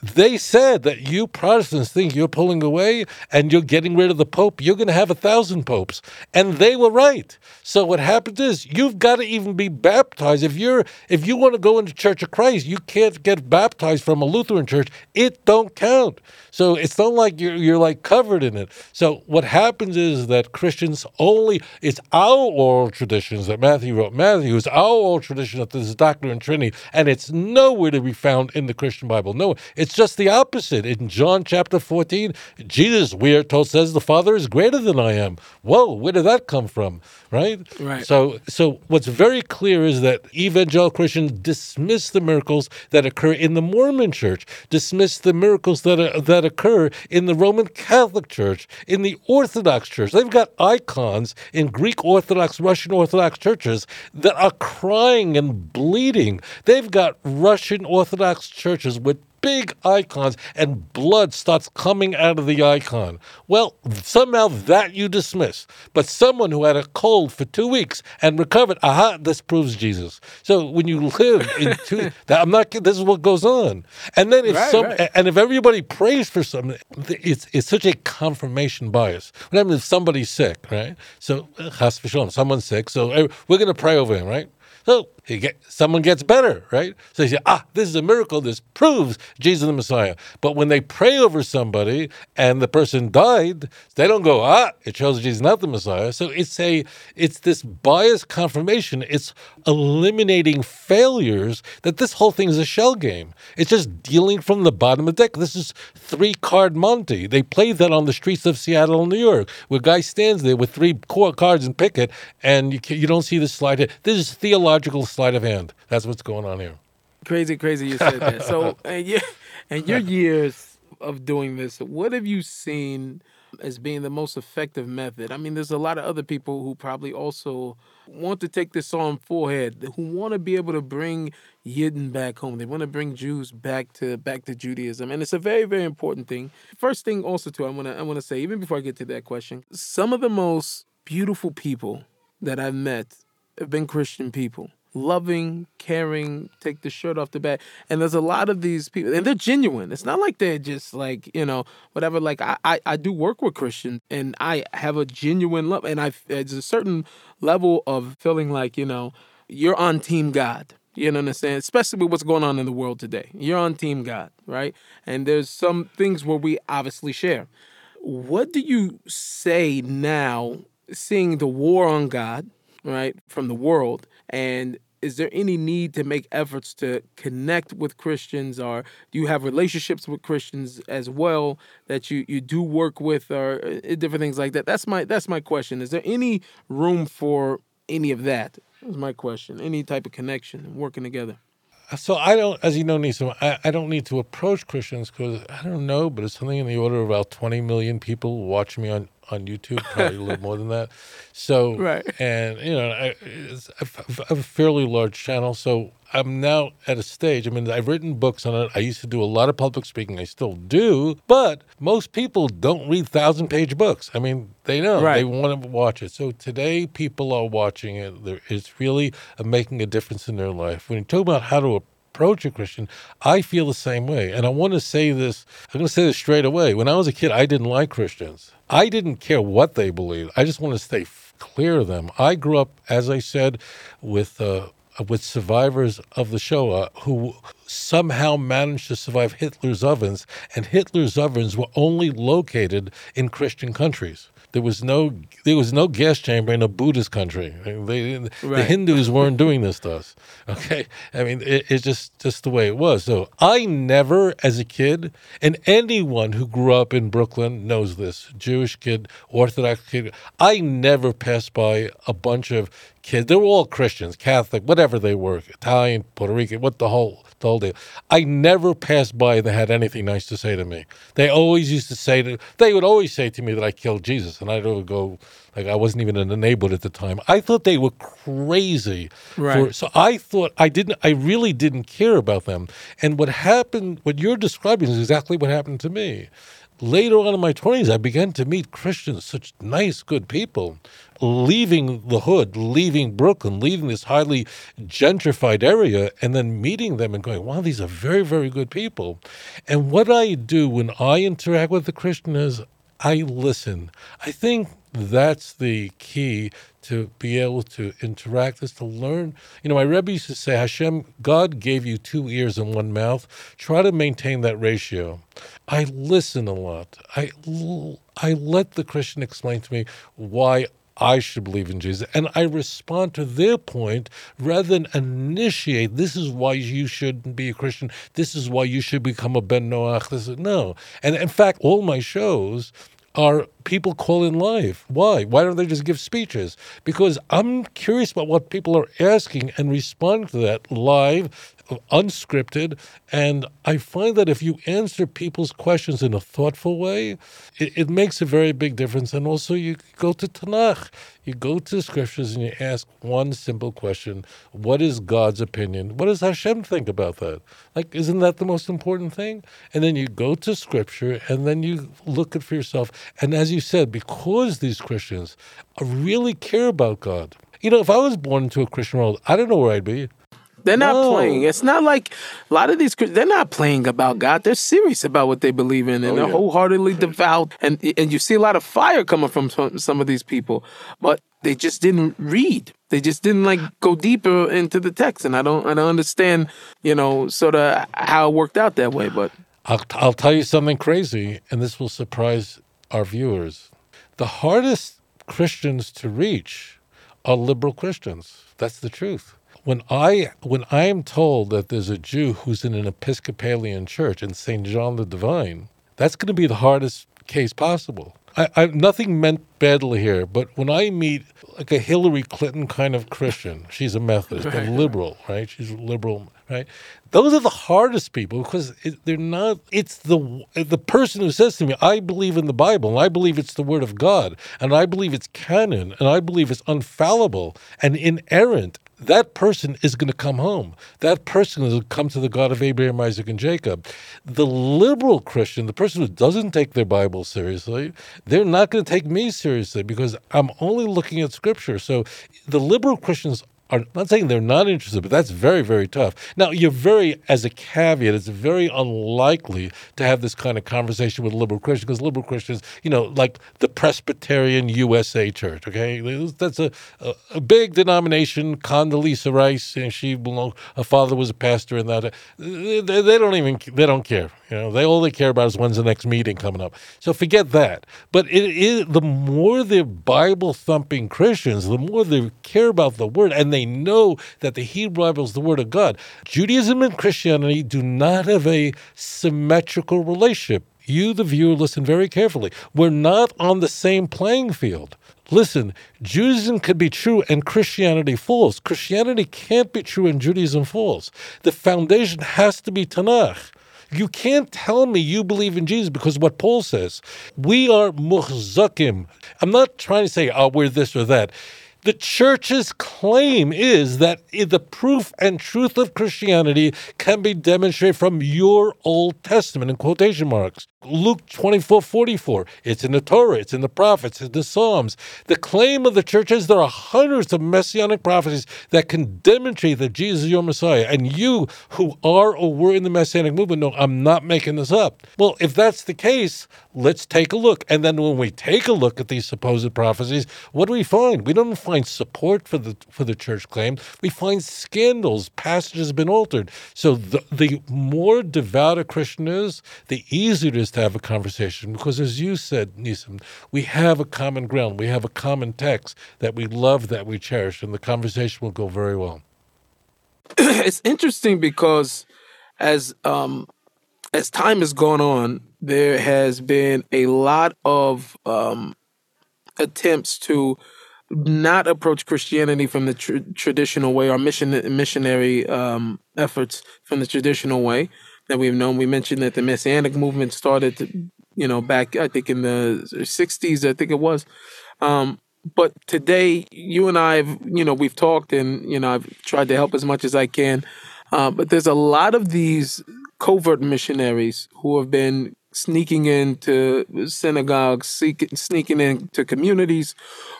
They said that you Protestants think you're pulling away and you're getting rid of the Pope, you're going to have a thousand popes. And they were right. So what happens is you've got to even be baptized. If you're if you want to go into Church of Christ, you can't get baptized from a Lutheran church. It don't count. So it's not like you're you're like covered in it. So what happens is that Christians only it's our oral traditions that Matthew wrote. Matthew is our oral tradition that this is doctrine and Trinity, and it's nowhere to be found in the Christian Bible. No, it's just the opposite. In John chapter 14, Jesus, we are told, says the Father is greater than I am. Whoa, where did that come from? Right? Right. So so what's very clear is that evangelical Christians dismiss the miracles that occur in the Mormon church, dismiss the miracles that are, that occur in the Roman Catholic Church, in the Orthodox Church. They've got icons in Greek Orthodox, Russian Orthodox churches that are crying and bleeding. They've got Russian Orthodox churches with big icons and blood starts coming out of the icon. Well, somehow that you dismiss. But someone who had a cold for two weeks and recovered, aha, this proves Jesus. So when you live in two, that, I'm not kidding, this is what goes on. And then if Right, some, right. and if everybody prays for something, it's it's such a confirmation bias. What happens if somebody's sick, right? So, v'shalom, someone's sick, so uh, we're going to pray over him, right? So he get, someone gets better, right? So you say, ah, this is a miracle. This proves Jesus the Messiah. But when they pray over somebody and the person died, they don't go, ah, it shows Jesus not the Messiah. So it's a, it's this biased confirmation. It's eliminating failures that this whole thing is a shell game. It's just dealing from the bottom of the deck. This is three card Monty. They play that on the streets of Seattle and New York, where a guy stands there with three cards and pick it, and you, you don't see the slide. This is theological sleight of hand. That's what's going on here. Crazy, crazy you said that. So, and your, and your years of doing this, what have you seen as being the most effective method? I mean, there's a lot of other people who probably also want to take this on forehead, who want to be able to bring Yidden back home. They want to bring Jews back to back to Judaism, and it's a very, very important thing. First thing, also too, I want to I want to say even before I get to that question, some of the most beautiful people that I've met have been Christian people. Loving, caring, take the shirt off the back. And there's a lot of these people, and they're genuine. It's not like they're just like, you know, whatever. Like, I, I, I do work with Christians, and I have a genuine love. And I, there's a certain level of feeling like, you know, you're on Team God. You know what I'm saying? Especially with what's going on in the world today. You're on Team God, right? And there's some things where we obviously share. What do you say now, seeing the war on God, right, from the world? And is there any need to make efforts to connect with Christians, or do you have relationships with Christians as well that you, you do work with, or uh, different things like that? That's my that's my question. Is there any room for any of that? That's my question. Any type of connection and working together. So I don't, as you know, Nisa, I, I don't need to approach Christians because I don't know, but it's something in the order of about 20 million people watch me on, on YouTube, probably a little more than that. So, Right. and, you know, I, it's, I have a fairly large channel. So I'm now at a stage, I mean, I've written books on it. I used to do a lot of public speaking. I still do, but most people don't read thousand page books. I mean, they know Right. they want to watch it. So today, people are watching it. There, it's really making a difference in their life. When you talk about how to approach a Christian, I feel the same way. And I want to say this, I'm going to say this straight away. When I was a kid, I didn't like Christians. I didn't care what they believed. I just want to stay clear of them. I grew up, as I said, with. Uh, with survivors of the Shoah who somehow managed to survive Hitler's ovens, and Hitler's ovens were only located in Christian countries. There was no there was no gas chamber in a Buddhist country. They, The Hindus weren't doing this to us. Okay, I mean it, it's just just the way it was. So I never, as a kid, and anyone who grew up in Brooklyn knows this: Jewish kid, Orthodox kid. I never passed by a bunch of kids. They were all Christians, Catholic, whatever they were, Italian, Puerto Rican, what the whole the whole deal. I never passed by that had anything nice to say to me. They always used to say to they would always say to me that I killed Jesus, and I'd go like I wasn't even enabled at the time. I thought they were crazy. Right. For, so I thought I didn't. I really didn't care about them. And what happened, what you're describing, is exactly what happened to me. Later on in my 20s, I began to meet Christians, such nice, good people, leaving the hood, leaving Brooklyn, leaving this highly gentrified area, and then meeting them and going, wow, these are very, very good people. And what I do when I interact with the Christian is I listen. I think That's the key to be able to interact, is to learn. You know, my Rebbe used to say, Hashem, God gave you two ears and one mouth. Try to maintain that ratio. I listen a lot. I, I let the Christian explain to me why I should believe in Jesus. And I respond to their point rather than initiate, this is why you shouldn't be a Christian. This is why you should become a Ben Noach. This is, no. And in fact, all my shows are people call in live. Why? Why don't they just give speeches? Because I'm curious about what people are asking and respond to that live unscripted. And I find that if you answer people's questions in a thoughtful way, it, it, makes a very big difference. And also, you go to Tanakh, you go to the scriptures and you ask one simple question What is God's opinion? What does Hashem think about that? Like, isn't that the most important thing? And then you go to scripture and then you look it for yourself. And as you said, because these Christians really care about God, you know, if I was born into a Christian world, I don't know where I'd be. They're not no. playing. It's not like a lot of these they're not playing about God. They're serious about what they believe in, and oh, they're yeah. wholeheartedly devout. And and you see a lot of fire coming from some, some of these people, but they just didn't read. They just didn't like go deeper into the text, and I don't I don't understand, you know, sort of how it worked out that way. But I'll I'll tell you something crazy, and this will surprise our viewers. The hardest Christians to reach are liberal Christians. That's the truth when I when I am told that there's a Jew who's in an Episcopalian church in St. John the Divine, that's going to be the hardest case possible. I, I nothing meant badly here, but when I meet like a Hillary Clinton kind of Christian, she's a Methodist, right. a liberal, right? She's a liberal, right? Those are the hardest people because it, they're not. It's the the person who says to me, "I believe in the Bible, and I believe it's the Word of God, and I believe it's canon, and I believe it's infallible and inerrant, that person is going to come home. That person is going to come to the God of Abraham, Isaac, and Jacob. The liberal Christian, the person who doesn't take their Bible seriously, they're not going to take me seriously because I'm only looking at Scripture. So the liberal Christians are I'm not saying they're not interested, but that's very, very tough. Now, you're very, as a caveat, it's very unlikely to have this kind of conversation with liberal Christians because liberal Christians, you know, like the Presbyterian USA Church, okay? That's a, a, a big denomination. Condoleezza Rice, and she belonged, her father was a pastor in that. Uh, they, they don't even, they don't care. You know, they all they care about is when's the next meeting coming up. So forget that. But it is the more they're Bible thumping Christians, the more they care about the word, and they know that the Hebrew Bible is the word of God. Judaism and Christianity do not have a symmetrical relationship. You, the viewer, listen very carefully. We're not on the same playing field. Listen, Judaism could be true and Christianity false. Christianity can't be true and Judaism false. The foundation has to be Tanakh. You can't tell me you believe in Jesus because what Paul says. We are muhzakim. I'm not trying to say, oh, we're this or that. The church's claim is that the proof and truth of Christianity can be demonstrated from your Old Testament in quotation marks. Luke 24 44. It's in the Torah, it's in the prophets, it's in the Psalms. The claim of the church is there are hundreds of messianic prophecies that can demonstrate that Jesus is your Messiah. And you who are or were in the messianic movement know I'm not making this up. Well, if that's the case, let's take a look. And then when we take a look at these supposed prophecies, what do we find? We don't find support for the for the church claim. We find scandals. Passages have been altered. So the, the more devout a Christian is, the easier it is to have a conversation because, as you said, Nissim, we have a common ground. We have a common text that we love, that we cherish, and the conversation will go very well. it's interesting because as um, as time has gone on, there has been a lot of um, attempts to not approach Christianity from the tr- traditional way or mission missionary um, efforts from the traditional way that we've known. We mentioned that the Messianic movement started, to, you know, back I think in the '60s. I think it was. Um, but today, you and I have, you know, we've talked, and you know, I've tried to help as much as I can. Uh, but there's a lot of these covert missionaries who have been sneaking into synagogues, sneaking into communities,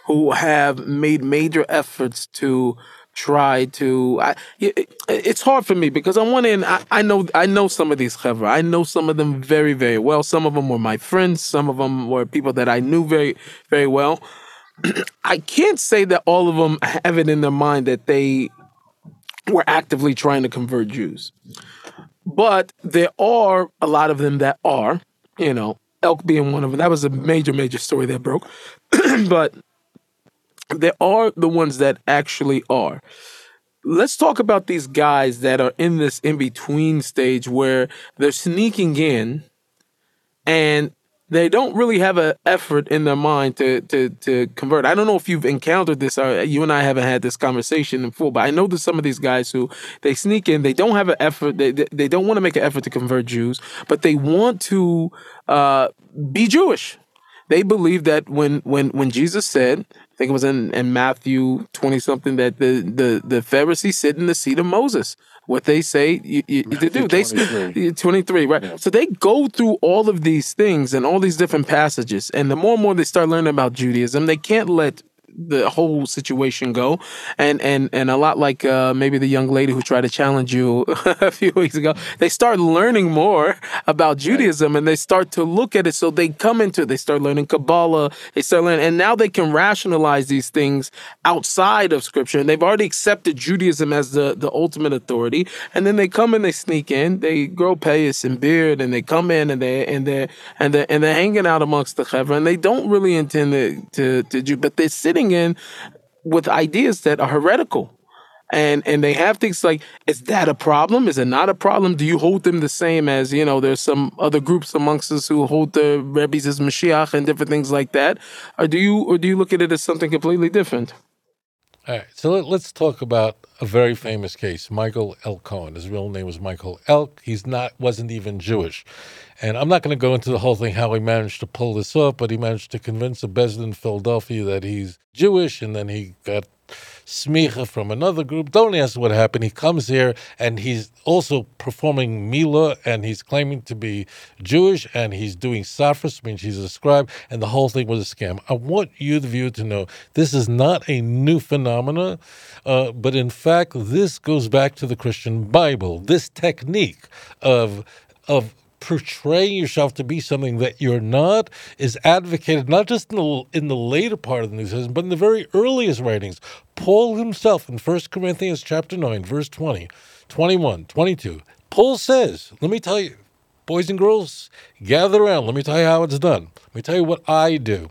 who have made major efforts to try to. I, it, it's hard for me because on one end, I, I know I know some of these chevra. I know some of them very very well. Some of them were my friends. Some of them were people that I knew very very well. I can't say that all of them have it in their mind that they were actively trying to convert Jews. But there are a lot of them that are, you know, Elk being one of them. That was a major, major story that broke. but there are the ones that actually are. Let's talk about these guys that are in this in between stage where they're sneaking in and they don't really have an effort in their mind to to to convert. I don't know if you've encountered this. Or you and I haven't had this conversation in full, but I know there's some of these guys who they sneak in. They don't have an effort. They they, they don't want to make an effort to convert Jews, but they want to uh, be Jewish. They believe that when when when Jesus said, think it was in, in Matthew twenty something, that the the the Pharisees sit in the seat of Moses what they say you, you, to do. They 23, 23 right? Yeah. So they go through all of these things and all these different passages, and the more and more they start learning about Judaism, they can't let the whole situation go. And and and a lot like uh, maybe the young lady who tried to challenge you a few weeks ago they start learning more about judaism and they start to look at it. So they come into it. They start learning kabbalah. They start learning and now they can rationalize these things outside of scripture. And they've already accepted judaism as the the ultimate authority. And then they come and they sneak in. They grow payas and beard and they come in and they and they and they and they're hanging out amongst the chevra and they don't really intend to to, to do but they're sitting in with ideas that are heretical. And and they have things like, is that a problem? Is it not a problem? Do you hold them the same as, you know, there's some other groups amongst us who hold the rabbis as Mashiach and different things like that? Or do you or do you look at it as something completely different? All right, so let, us talk about a very famous case, Michael Elkohen. His real name was Michael Elk. He's not wasn't even Jewish, and I'm not going to go into the whole thing how he managed to pull this off, but he managed to convince a Beis Din in Philadelphia that he's Jewish, and then he got smicha from another group. Don't ask what happened. He comes here and he's also performing Mila and he's claiming to be Jewish and he's doing Safras, means he's a scribe, and the whole thing was a scam. I want you, the viewer, to know this is not a new phenomena, uh, but in fact, this goes back to the Christian Bible. This technique of of portraying yourself to be something that you're not is advocated not just in the, in the later part of the New Testament, but in the very earliest writings. Paul himself in 1 Corinthians chapter 9, verse 20, 21, 22, Paul says, let me tell you, boys and girls, gather around. Let me tell you how it's done. Let me tell you what I do.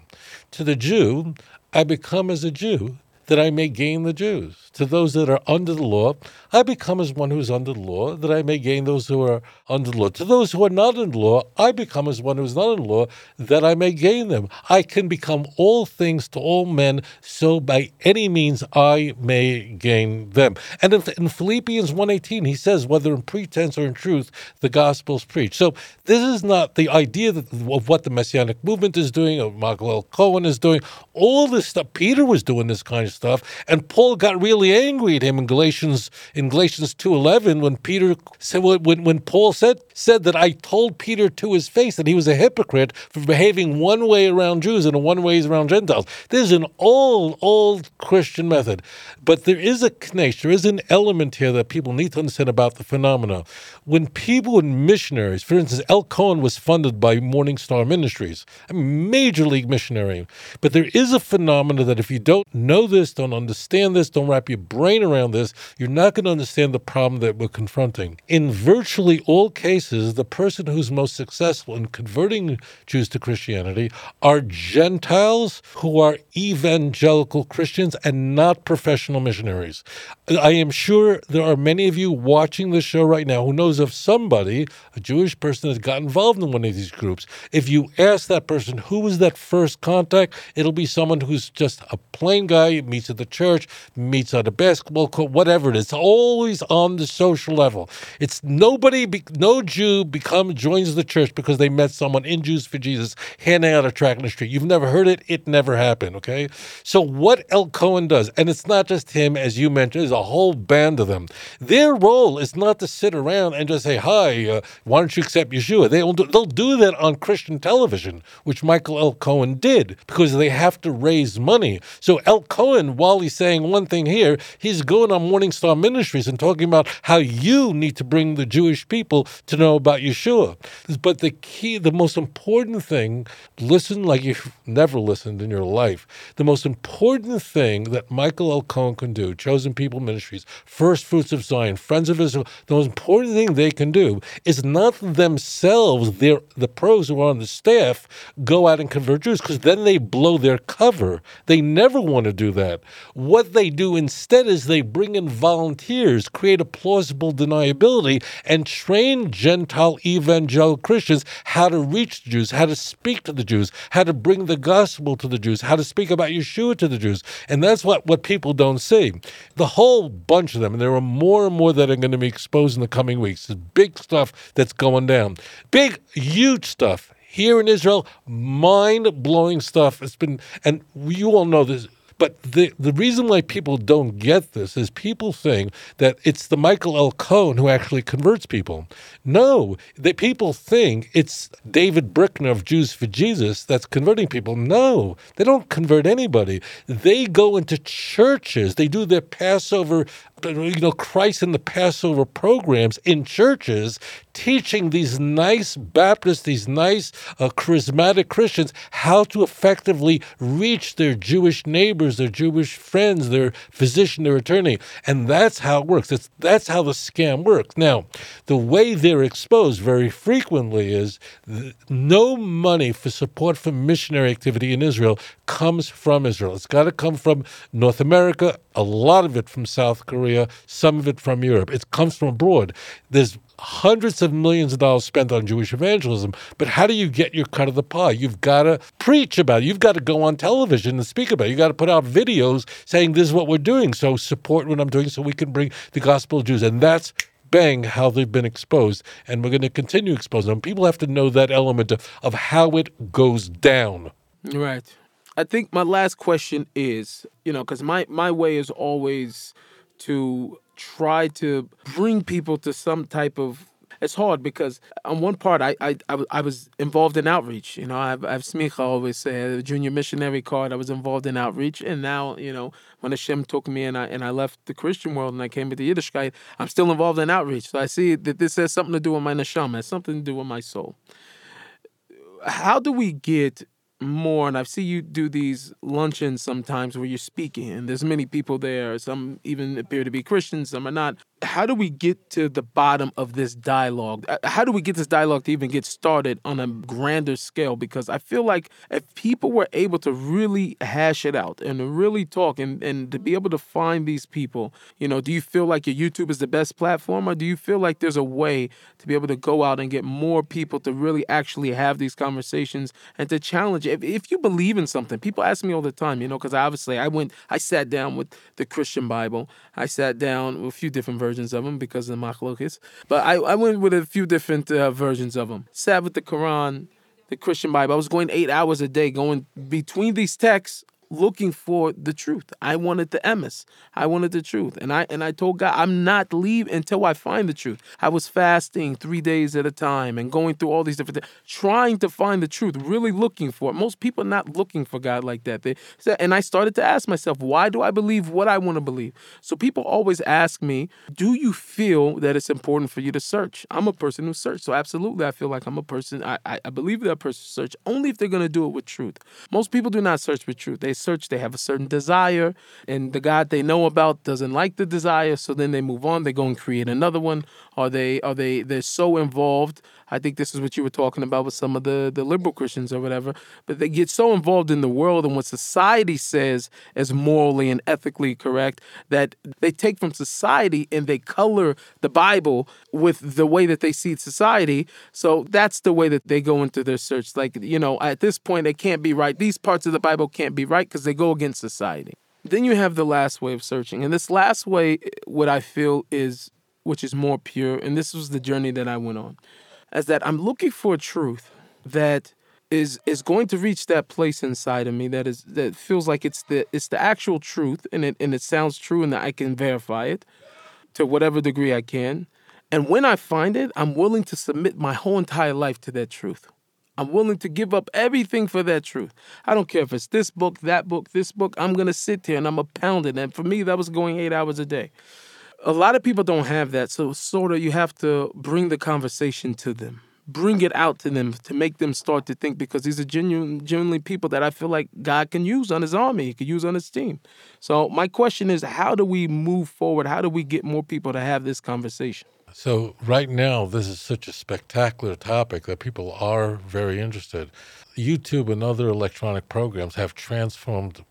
To the Jew, I become as a Jew that I may gain the Jews. To those that are under the law, I become as one who is under the law, that I may gain those who are under the law. To those who are not in the law, I become as one who is not in the law, that I may gain them. I can become all things to all men, so by any means I may gain them. And in, Philippians 1.18, he says, whether in pretense or in truth, the gospel is preached. So this is not the idea that, of what the Messianic movement is doing, or Michael. Elkohen is doing. All this stuff, Peter was doing this kind of stuff, and Paul got really angry at him in Galatians in Galatians 2:11 when Peter said when when Paul said said that I told Peter to his face that he was a hypocrite for behaving one way around Jews and one way around Gentiles. This is an old old Christian method, but there is a connection, there is an element here that people need to understand about the phenomena. When people and missionaries, for instance, Elkohen was funded by Morning Star Ministries, a major league missionary, but there is a phenomena that if you don't know this, don't understand this, don't wrap your brain around this, you're not going to understand the problem that we're confronting. In virtually all cases, the person who's most successful in converting Jews to Christianity are Gentiles who are evangelical Christians and not professional missionaries. I am sure there are many of you watching this show right now who knows of somebody, a Jewish person that got involved in one of these groups. If you ask that person who was that first contact, it'll be someone who's just a plain guy, meets at the church, meets at a basketball court, whatever it is. It's always on the social level. It's nobody, no Jew become joins the church because they met someone in Jews for Jesus handing out a tract in the street. You've never heard it. It never happened. Okay. So what Elkohen does, and it's not just him, as you mentioned, there's a whole band of them. Their role is not to sit around and just say, "Hi, uh, why don't you accept Yeshua?" They'll do, they'll do that on Christian television, which Michael Elkohen did because they have to raise money. So Elkohen while he's saying one thing here, he's going on Morning Star Ministries and talking about how you need to bring the Jewish people to know about Yeshua. But the key, the most important thing, listen like you've never listened in your life. The most important thing that Michael L. Cohen can do, Chosen People Ministries, First Fruits of Zion, Friends of Israel, the most important thing they can do is not themselves, their, the pros who are on the staff, go out and convert Jews because then they blow their cover. They never want to do that. What they do instead is they bring in volunteers, create a plausible deniability, and train Gentile evangelical Christians how to reach the Jews, how to speak to the Jews, how to bring the gospel to the Jews, how to speak about Yeshua to the Jews. And that's what, what people don't see. The whole bunch of them, and there are more and more that are going to be exposed in the coming weeks. There's big stuff that's going down. Big, huge stuff here in Israel, mind blowing stuff. It's been, and you all know this. But the, the reason why people don't get this is people think that it's the Michael Elkohen who actually converts people. No, that people think it's David Brickner of Jews for Jesus that's converting people. No, they don't convert anybody. They go into churches, they do their Passover you know, Christ in the Passover programs in churches, teaching these nice Baptists, these nice uh, charismatic Christians, how to effectively reach their Jewish neighbors, their Jewish friends, their physician, their attorney. And that's how it works. It's, that's how the scam works. Now, the way they're exposed very frequently is th- no money for support for missionary activity in Israel comes from Israel. It's got to come from North America, a lot of it from South Korea, some of it from Europe. It comes from abroad. There's hundreds of millions of dollars spent on Jewish evangelism, but how do you get your cut of the pie? You've got to preach about it. You've got to go on television and speak about it. You've got to put out videos saying this is what we're doing. So support what I'm doing so we can bring the gospel of Jews. And that's bang how they've been exposed. And we're going to continue exposing them. People have to know that element of, of how it goes down. Right. I think my last question is, you know, because my my way is always to try to bring people to some type of it's hard because on one part I I, I, was involved in outreach. You know, I've, I've Smicha always say a junior missionary card. I was involved in outreach, and now you know when Hashem took me and I and I left the Christian world and I came to the Yiddishkeit, I'm still involved in outreach. So I see that this has something to do with my neshama, has something to do with my soul. How do we get more and i see you do these luncheons sometimes where you're speaking and there's many people there some even appear to be christians some are not how do we get to the bottom of this dialogue? Uh, how do we get this dialogue to even get started on a grander scale? Because I feel like if people were able to really hash it out and to really talk and, and to be able to find these people, you know, do you feel like your YouTube is the best platform or do you feel like there's a way to be able to go out and get more people to really actually have these conversations and to challenge if, if you believe in something? People ask me all the time, you know, because obviously I went, I sat down with the Christian Bible, I sat down with a few different versions of them because of the machlokes. But I, I went with a few different uh, versions of them. Sat with the Quran, the Christian Bible. I was going eight hours a day going between these texts looking for the truth. I wanted the emes. I wanted the truth. And I and I told God, I'm not leaving until I find the truth. I was fasting three days at a time and going through all these different things, trying to find the truth, really looking for it. Most people are not looking for God like that. They and I started to ask myself, why do I believe what I want to believe? So people always ask me, do you feel that it's important for you to search? I'm a person who searches. So absolutely I feel like I'm a person, I, I, I believe that person search only if they're gonna do it with truth. Most people do not search with truth. They search, they have a certain desire, and the God they know about doesn't like the desire, so then they move on, they go and create another one. Are they are they they're so involved? I think this is what you were talking about with some of the, the liberal Christians or whatever, but they get so involved in the world and what society says is morally and ethically correct that they take from society and they color the Bible with the way that they see society. So that's the way that they go into their search. Like, you know, at this point, they can't be right. These parts of the Bible can't be right because they go against society. Then you have the last way of searching. And this last way, what I feel is, which is more pure, and this was the journey that I went on, is that I'm looking for a truth that is is going to reach that place inside of me that is that feels like it's the it's the actual truth and it and it sounds true and that I can verify it to whatever degree I can. And when I find it, I'm willing to submit my whole entire life to that truth. I'm willing to give up everything for that truth. I don't care if it's this book, that book, this book. I'm going to sit here and I'm going to pound it. And for me, that was going eight hours a day. A lot of people don't have that. So, sort of, you have to bring the conversation to them, bring it out to them to make them start to think because these are genuine, genuinely people that I feel like God can use on his army, he could use on his team. So, my question is how do we move forward? How do we get more people to have this conversation? So, right now, this is such a spectacular topic that people are very interested. YouTube and other electronic programs have transformed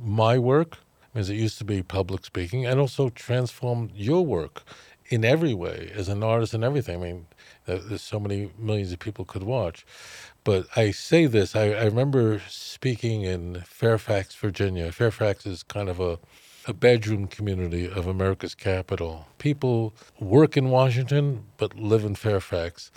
my work, as it used to be public speaking, and also transformed your work in every way as an artist and everything. I mean, there's so many millions of people could watch. But I say this, I, I remember speaking in Fairfax, Virginia. Fairfax is kind of a a bedroom community of America's capital. People work in Washington but live in Fairfax.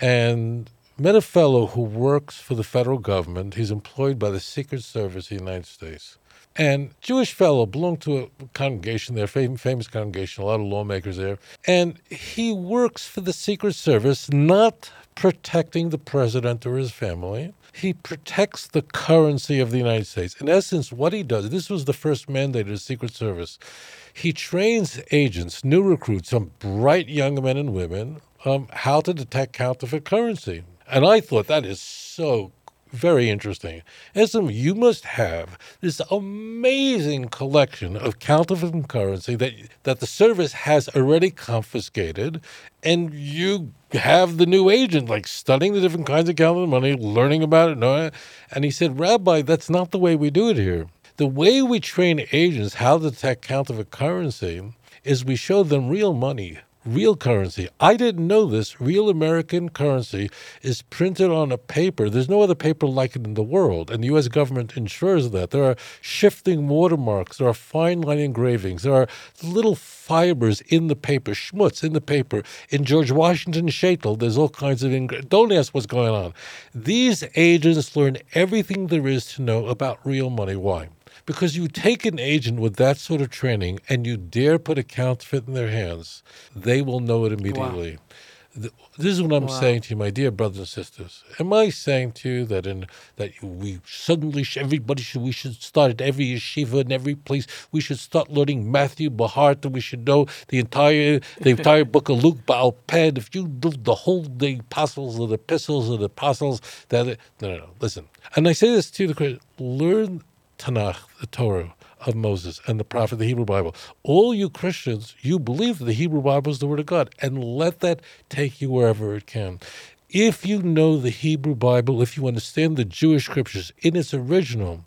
And met a fellow who works for the federal government. He's employed by the Secret Service of the United States. And Jewish fellow belonged to a congregation there, fam- famous congregation, a lot of lawmakers there. And he works for the Secret Service, not protecting the president or his family. He protects the currency of the United States. In essence, what he does, this was the first mandate of the Secret Service. He trains agents, new recruits, some bright young men and women, um, how to detect counterfeit currency. And I thought that is so very interesting. Esm, you must have this amazing collection of counterfeit currency that that the service has already confiscated, and you have the new agent like studying the different kinds of counterfeit money, learning about it. And he said, Rabbi, that's not the way we do it here. The way we train agents how to detect counterfeit currency is we show them real money real currency. I didn't know this. Real American currency is printed on a paper. There's no other paper like it in the world, and the U.S. government ensures that. There are shifting watermarks, there are fine line engravings, there are little fibers in the paper, schmutz in the paper. In George Washington Shaitel, there's all kinds of. Engra- Don't ask what's going on. These agents learn everything there is to know about real money. Why? Because you take an agent with that sort of training and you dare put a counterfeit in their hands, they will know it immediately. Wow. This is what I'm wow. saying to you, my dear brothers and sisters. Am I saying to you that in that we suddenly everybody should we should start at every yeshiva and every place we should start learning Matthew Bahart and we should know the entire the entire book of Luke Baal Ped. If you do the whole the apostles of the epistles of the apostles that no no no listen. And I say this to the question, learn Tanakh, the Torah of Moses and the prophet, the Hebrew Bible. All you Christians, you believe the Hebrew Bible is the Word of God, and let that take you wherever it can. If you know the Hebrew Bible, if you understand the Jewish scriptures in its original,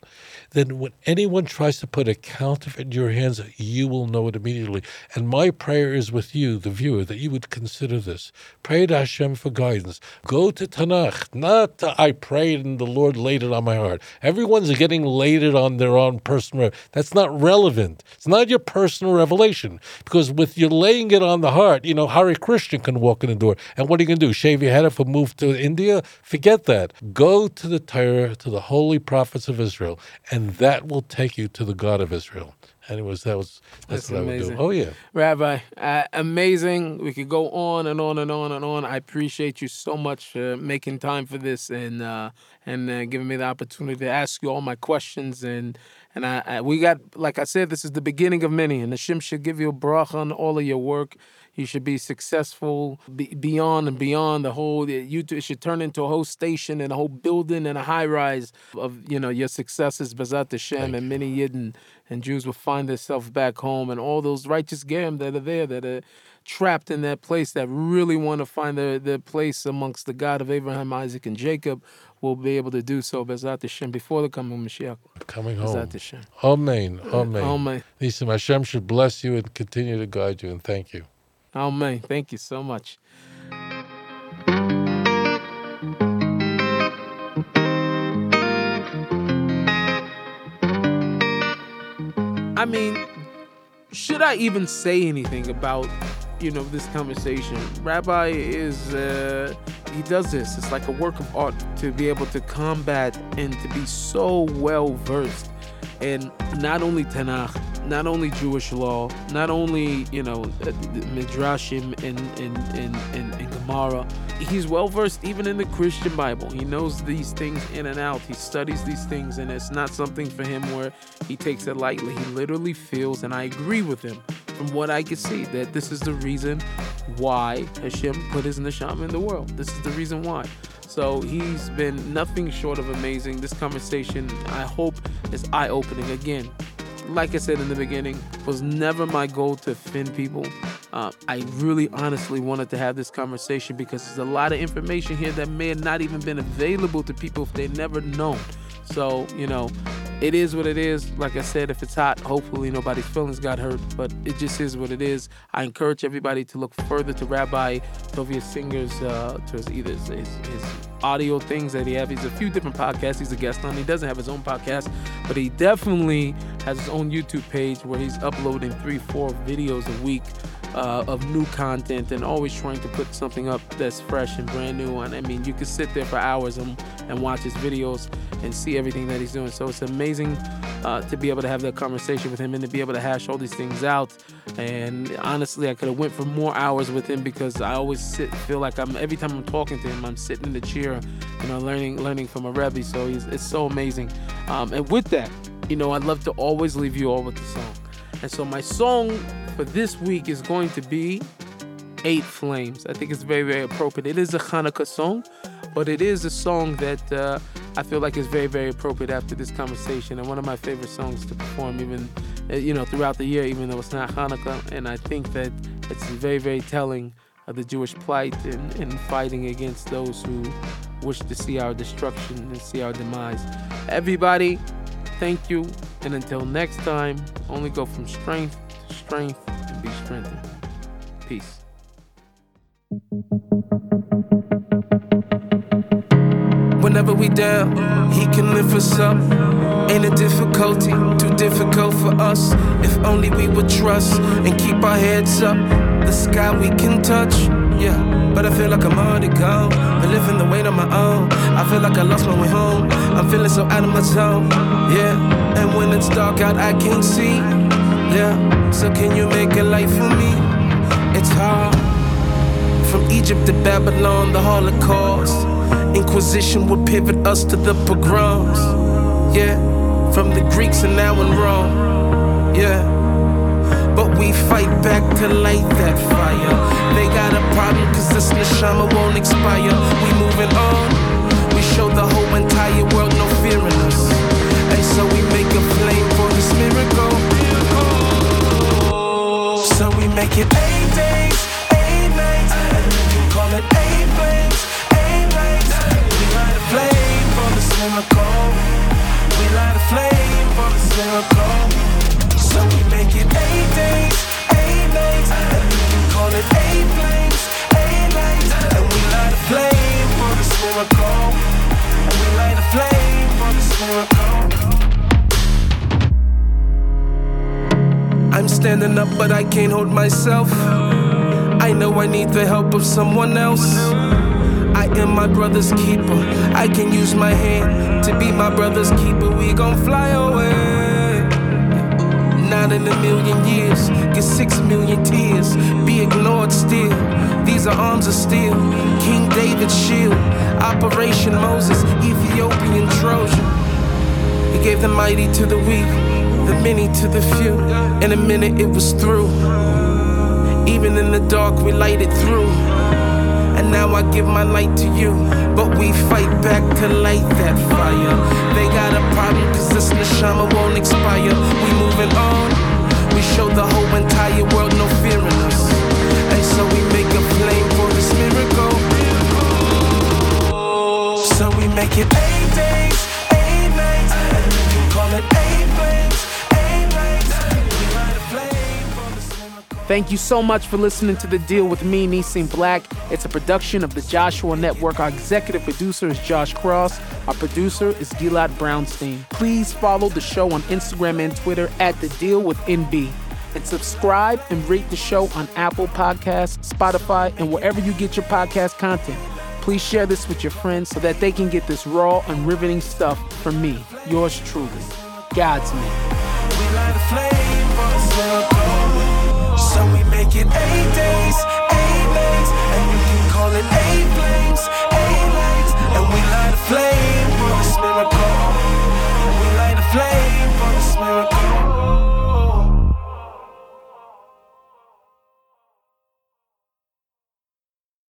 then when anyone tries to put a counterfeit in your hands, you will know it immediately. And my prayer is with you, the viewer, that you would consider this. Pray to Hashem for guidance. Go to Tanakh, not to, I prayed and the Lord laid it on my heart. Everyone's getting laid it on their own personal. That's not relevant. It's not your personal revelation because with you laying it on the heart, you know, Hare Krishna can walk in the door. And what are you going to do? Shave your head off and move to India? Forget that. Go to the Torah, to the holy prophets of Israel, and and that will take you to the God of Israel. Anyways, that was that's, that's what amazing. I would do. Oh yeah, Rabbi, uh, amazing. We could go on and on and on and on. I appreciate you so much for making time for this and uh, and uh, giving me the opportunity to ask you all my questions and and I, I, we got like I said, this is the beginning of many, and Hashem should give you a bracha on all of your work. You should be successful be, beyond and beyond the whole. You it should turn into a whole station and a whole building and a high rise of you know your successes, B'ezrat Hashem, and many Yidden and Jews will find themselves back home, and all those righteous Gam that are there that are trapped in that place that really want to find their, their place amongst the God of Abraham, Isaac, and Jacob will be able to do so, B'ezrat Hashem, before the coming of Mashiach. Coming home. B'ezrat Hashem. Amen. Amen. Amen. Nisa, Hashem should bless you and continue to guide you, and thank you. Amen. Thank you so much. I mean, should I even say anything about, you know, this conversation? Rabbi is, uh, he does this. It's like a work of art to be able to combat and to be so well versed in not only Tanakh, not only Jewish law, not only you know uh, midrashim and and and and, and Gemara, he's well versed even in the Christian Bible. He knows these things in and out. He studies these things, and it's not something for him where he takes it lightly. He literally feels, and I agree with him from what I can see, that this is the reason why Hashem put his neshama in the world. This is the reason why. So he's been nothing short of amazing. This conversation, I hope, is eye opening. Again, like I said in the beginning, was never my goal to offend people. Uh, I really honestly wanted to have this conversation because there's a lot of information here that may have not even been available to people if they never known. So, you know, it is what it is. Like I said, if it's hot, hopefully nobody's feelings got hurt, but it just is what it is. I encourage everybody to look further to Rabbi Tovia Singer's, uh, to his, either his, his, his audio things that he has. He's a few different podcasts he's a guest on. He doesn't have his own podcast, but he definitely has his own YouTube page where he's uploading three, four videos a week uh, of new content and always trying to put something up that's fresh and brand new. And I mean, you could sit there for hours and, and watch his videos and see everything that he's doing. So it's amazing uh, to be able to have that conversation with him and to be able to hash all these things out. And honestly, I could have went for more hours with him because I always sit feel like I'm every time I'm talking to him, I'm sitting in the chair, you know, learning learning from a rebbe. So it's so amazing. Um, and with that, you know, I'd love to always leave you all with the song. And so my song for this week is going to be Eight Flames. I think it's very, very appropriate. It is a Hanukkah song, but it is a song that uh, I feel like is very, very appropriate after this conversation and one of my favorite songs to perform, even uh, you know, throughout the year, even though it's not Hanukkah. And I think that it's very, very telling of the Jewish plight and, and fighting against those who wish to see our destruction and see our demise. Everybody, thank you. And until next time, only go from strength to strength be strengthened. Peace. Whenever we down, he can lift us up. Ain't a difficulty, too difficult for us. If only we would trust and keep our heads up. The sky we can touch, yeah. But I feel like I'm already gone. Been living the weight on my own. I feel like I lost my way home. I'm feeling so out of my zone, yeah. And when it's dark out, I can't see, yeah. So can you make a light for me? It's hard. From Egypt to Babylon, the Holocaust. Inquisition would pivot us to the pogroms. Yeah, from the Greeks and now in Rome. Yeah, but we fight back to light that fire. They got a problem cause this neshama won't expire. We moving on. We show the whole entire world no fear in us. And so we make a flame for this miracle. Make it eight days, eight nights, and we can call it eight flames, eight nights. We light a flame for this miracle. We light a flame for this miracle. So we make it eight days, eight nights, and we can call it eight flames, eight nights. And we light a flame for this miracle. And we light a flame for this miracle. I'm standing up, but I can't hold myself. I know I need the help of someone else. I am my brother's keeper. I can use my hand to be my brother's keeper. We gon' fly away. Not in a million years, get six million tears, be ignored still. These are arms of steel, King David's shield, Operation Moses, Ethiopian Trojan. He gave the mighty to the weak, the many to the few. In a minute, it was through. Even in the dark, we light it through. And now I give my light to you. But we fight back to light that fire. They got a problem cause this neshama won't expire. We moving on. We show the whole entire world no fear in us. And so we make a flame for this miracle. So we make it eight days, eight nights, and we can call it eight Thank you so much for listening to The Deal with me, Nissim Black. It's a production of the Joshua Network. Our executive producer is Josh Cross. Our producer is Gilad Brownstein. Please follow the show on Instagram and Twitter at The Deal with NB. And subscribe and rate the show on Apple Podcasts, Spotify, and wherever you get your podcast content. Please share this with your friends so that they can get this raw and riveting stuff from me, yours truly, God's man it eight days, eight nights, and you can call it eight flames, eight lights, and we light a flame for this miracle. We light a flame.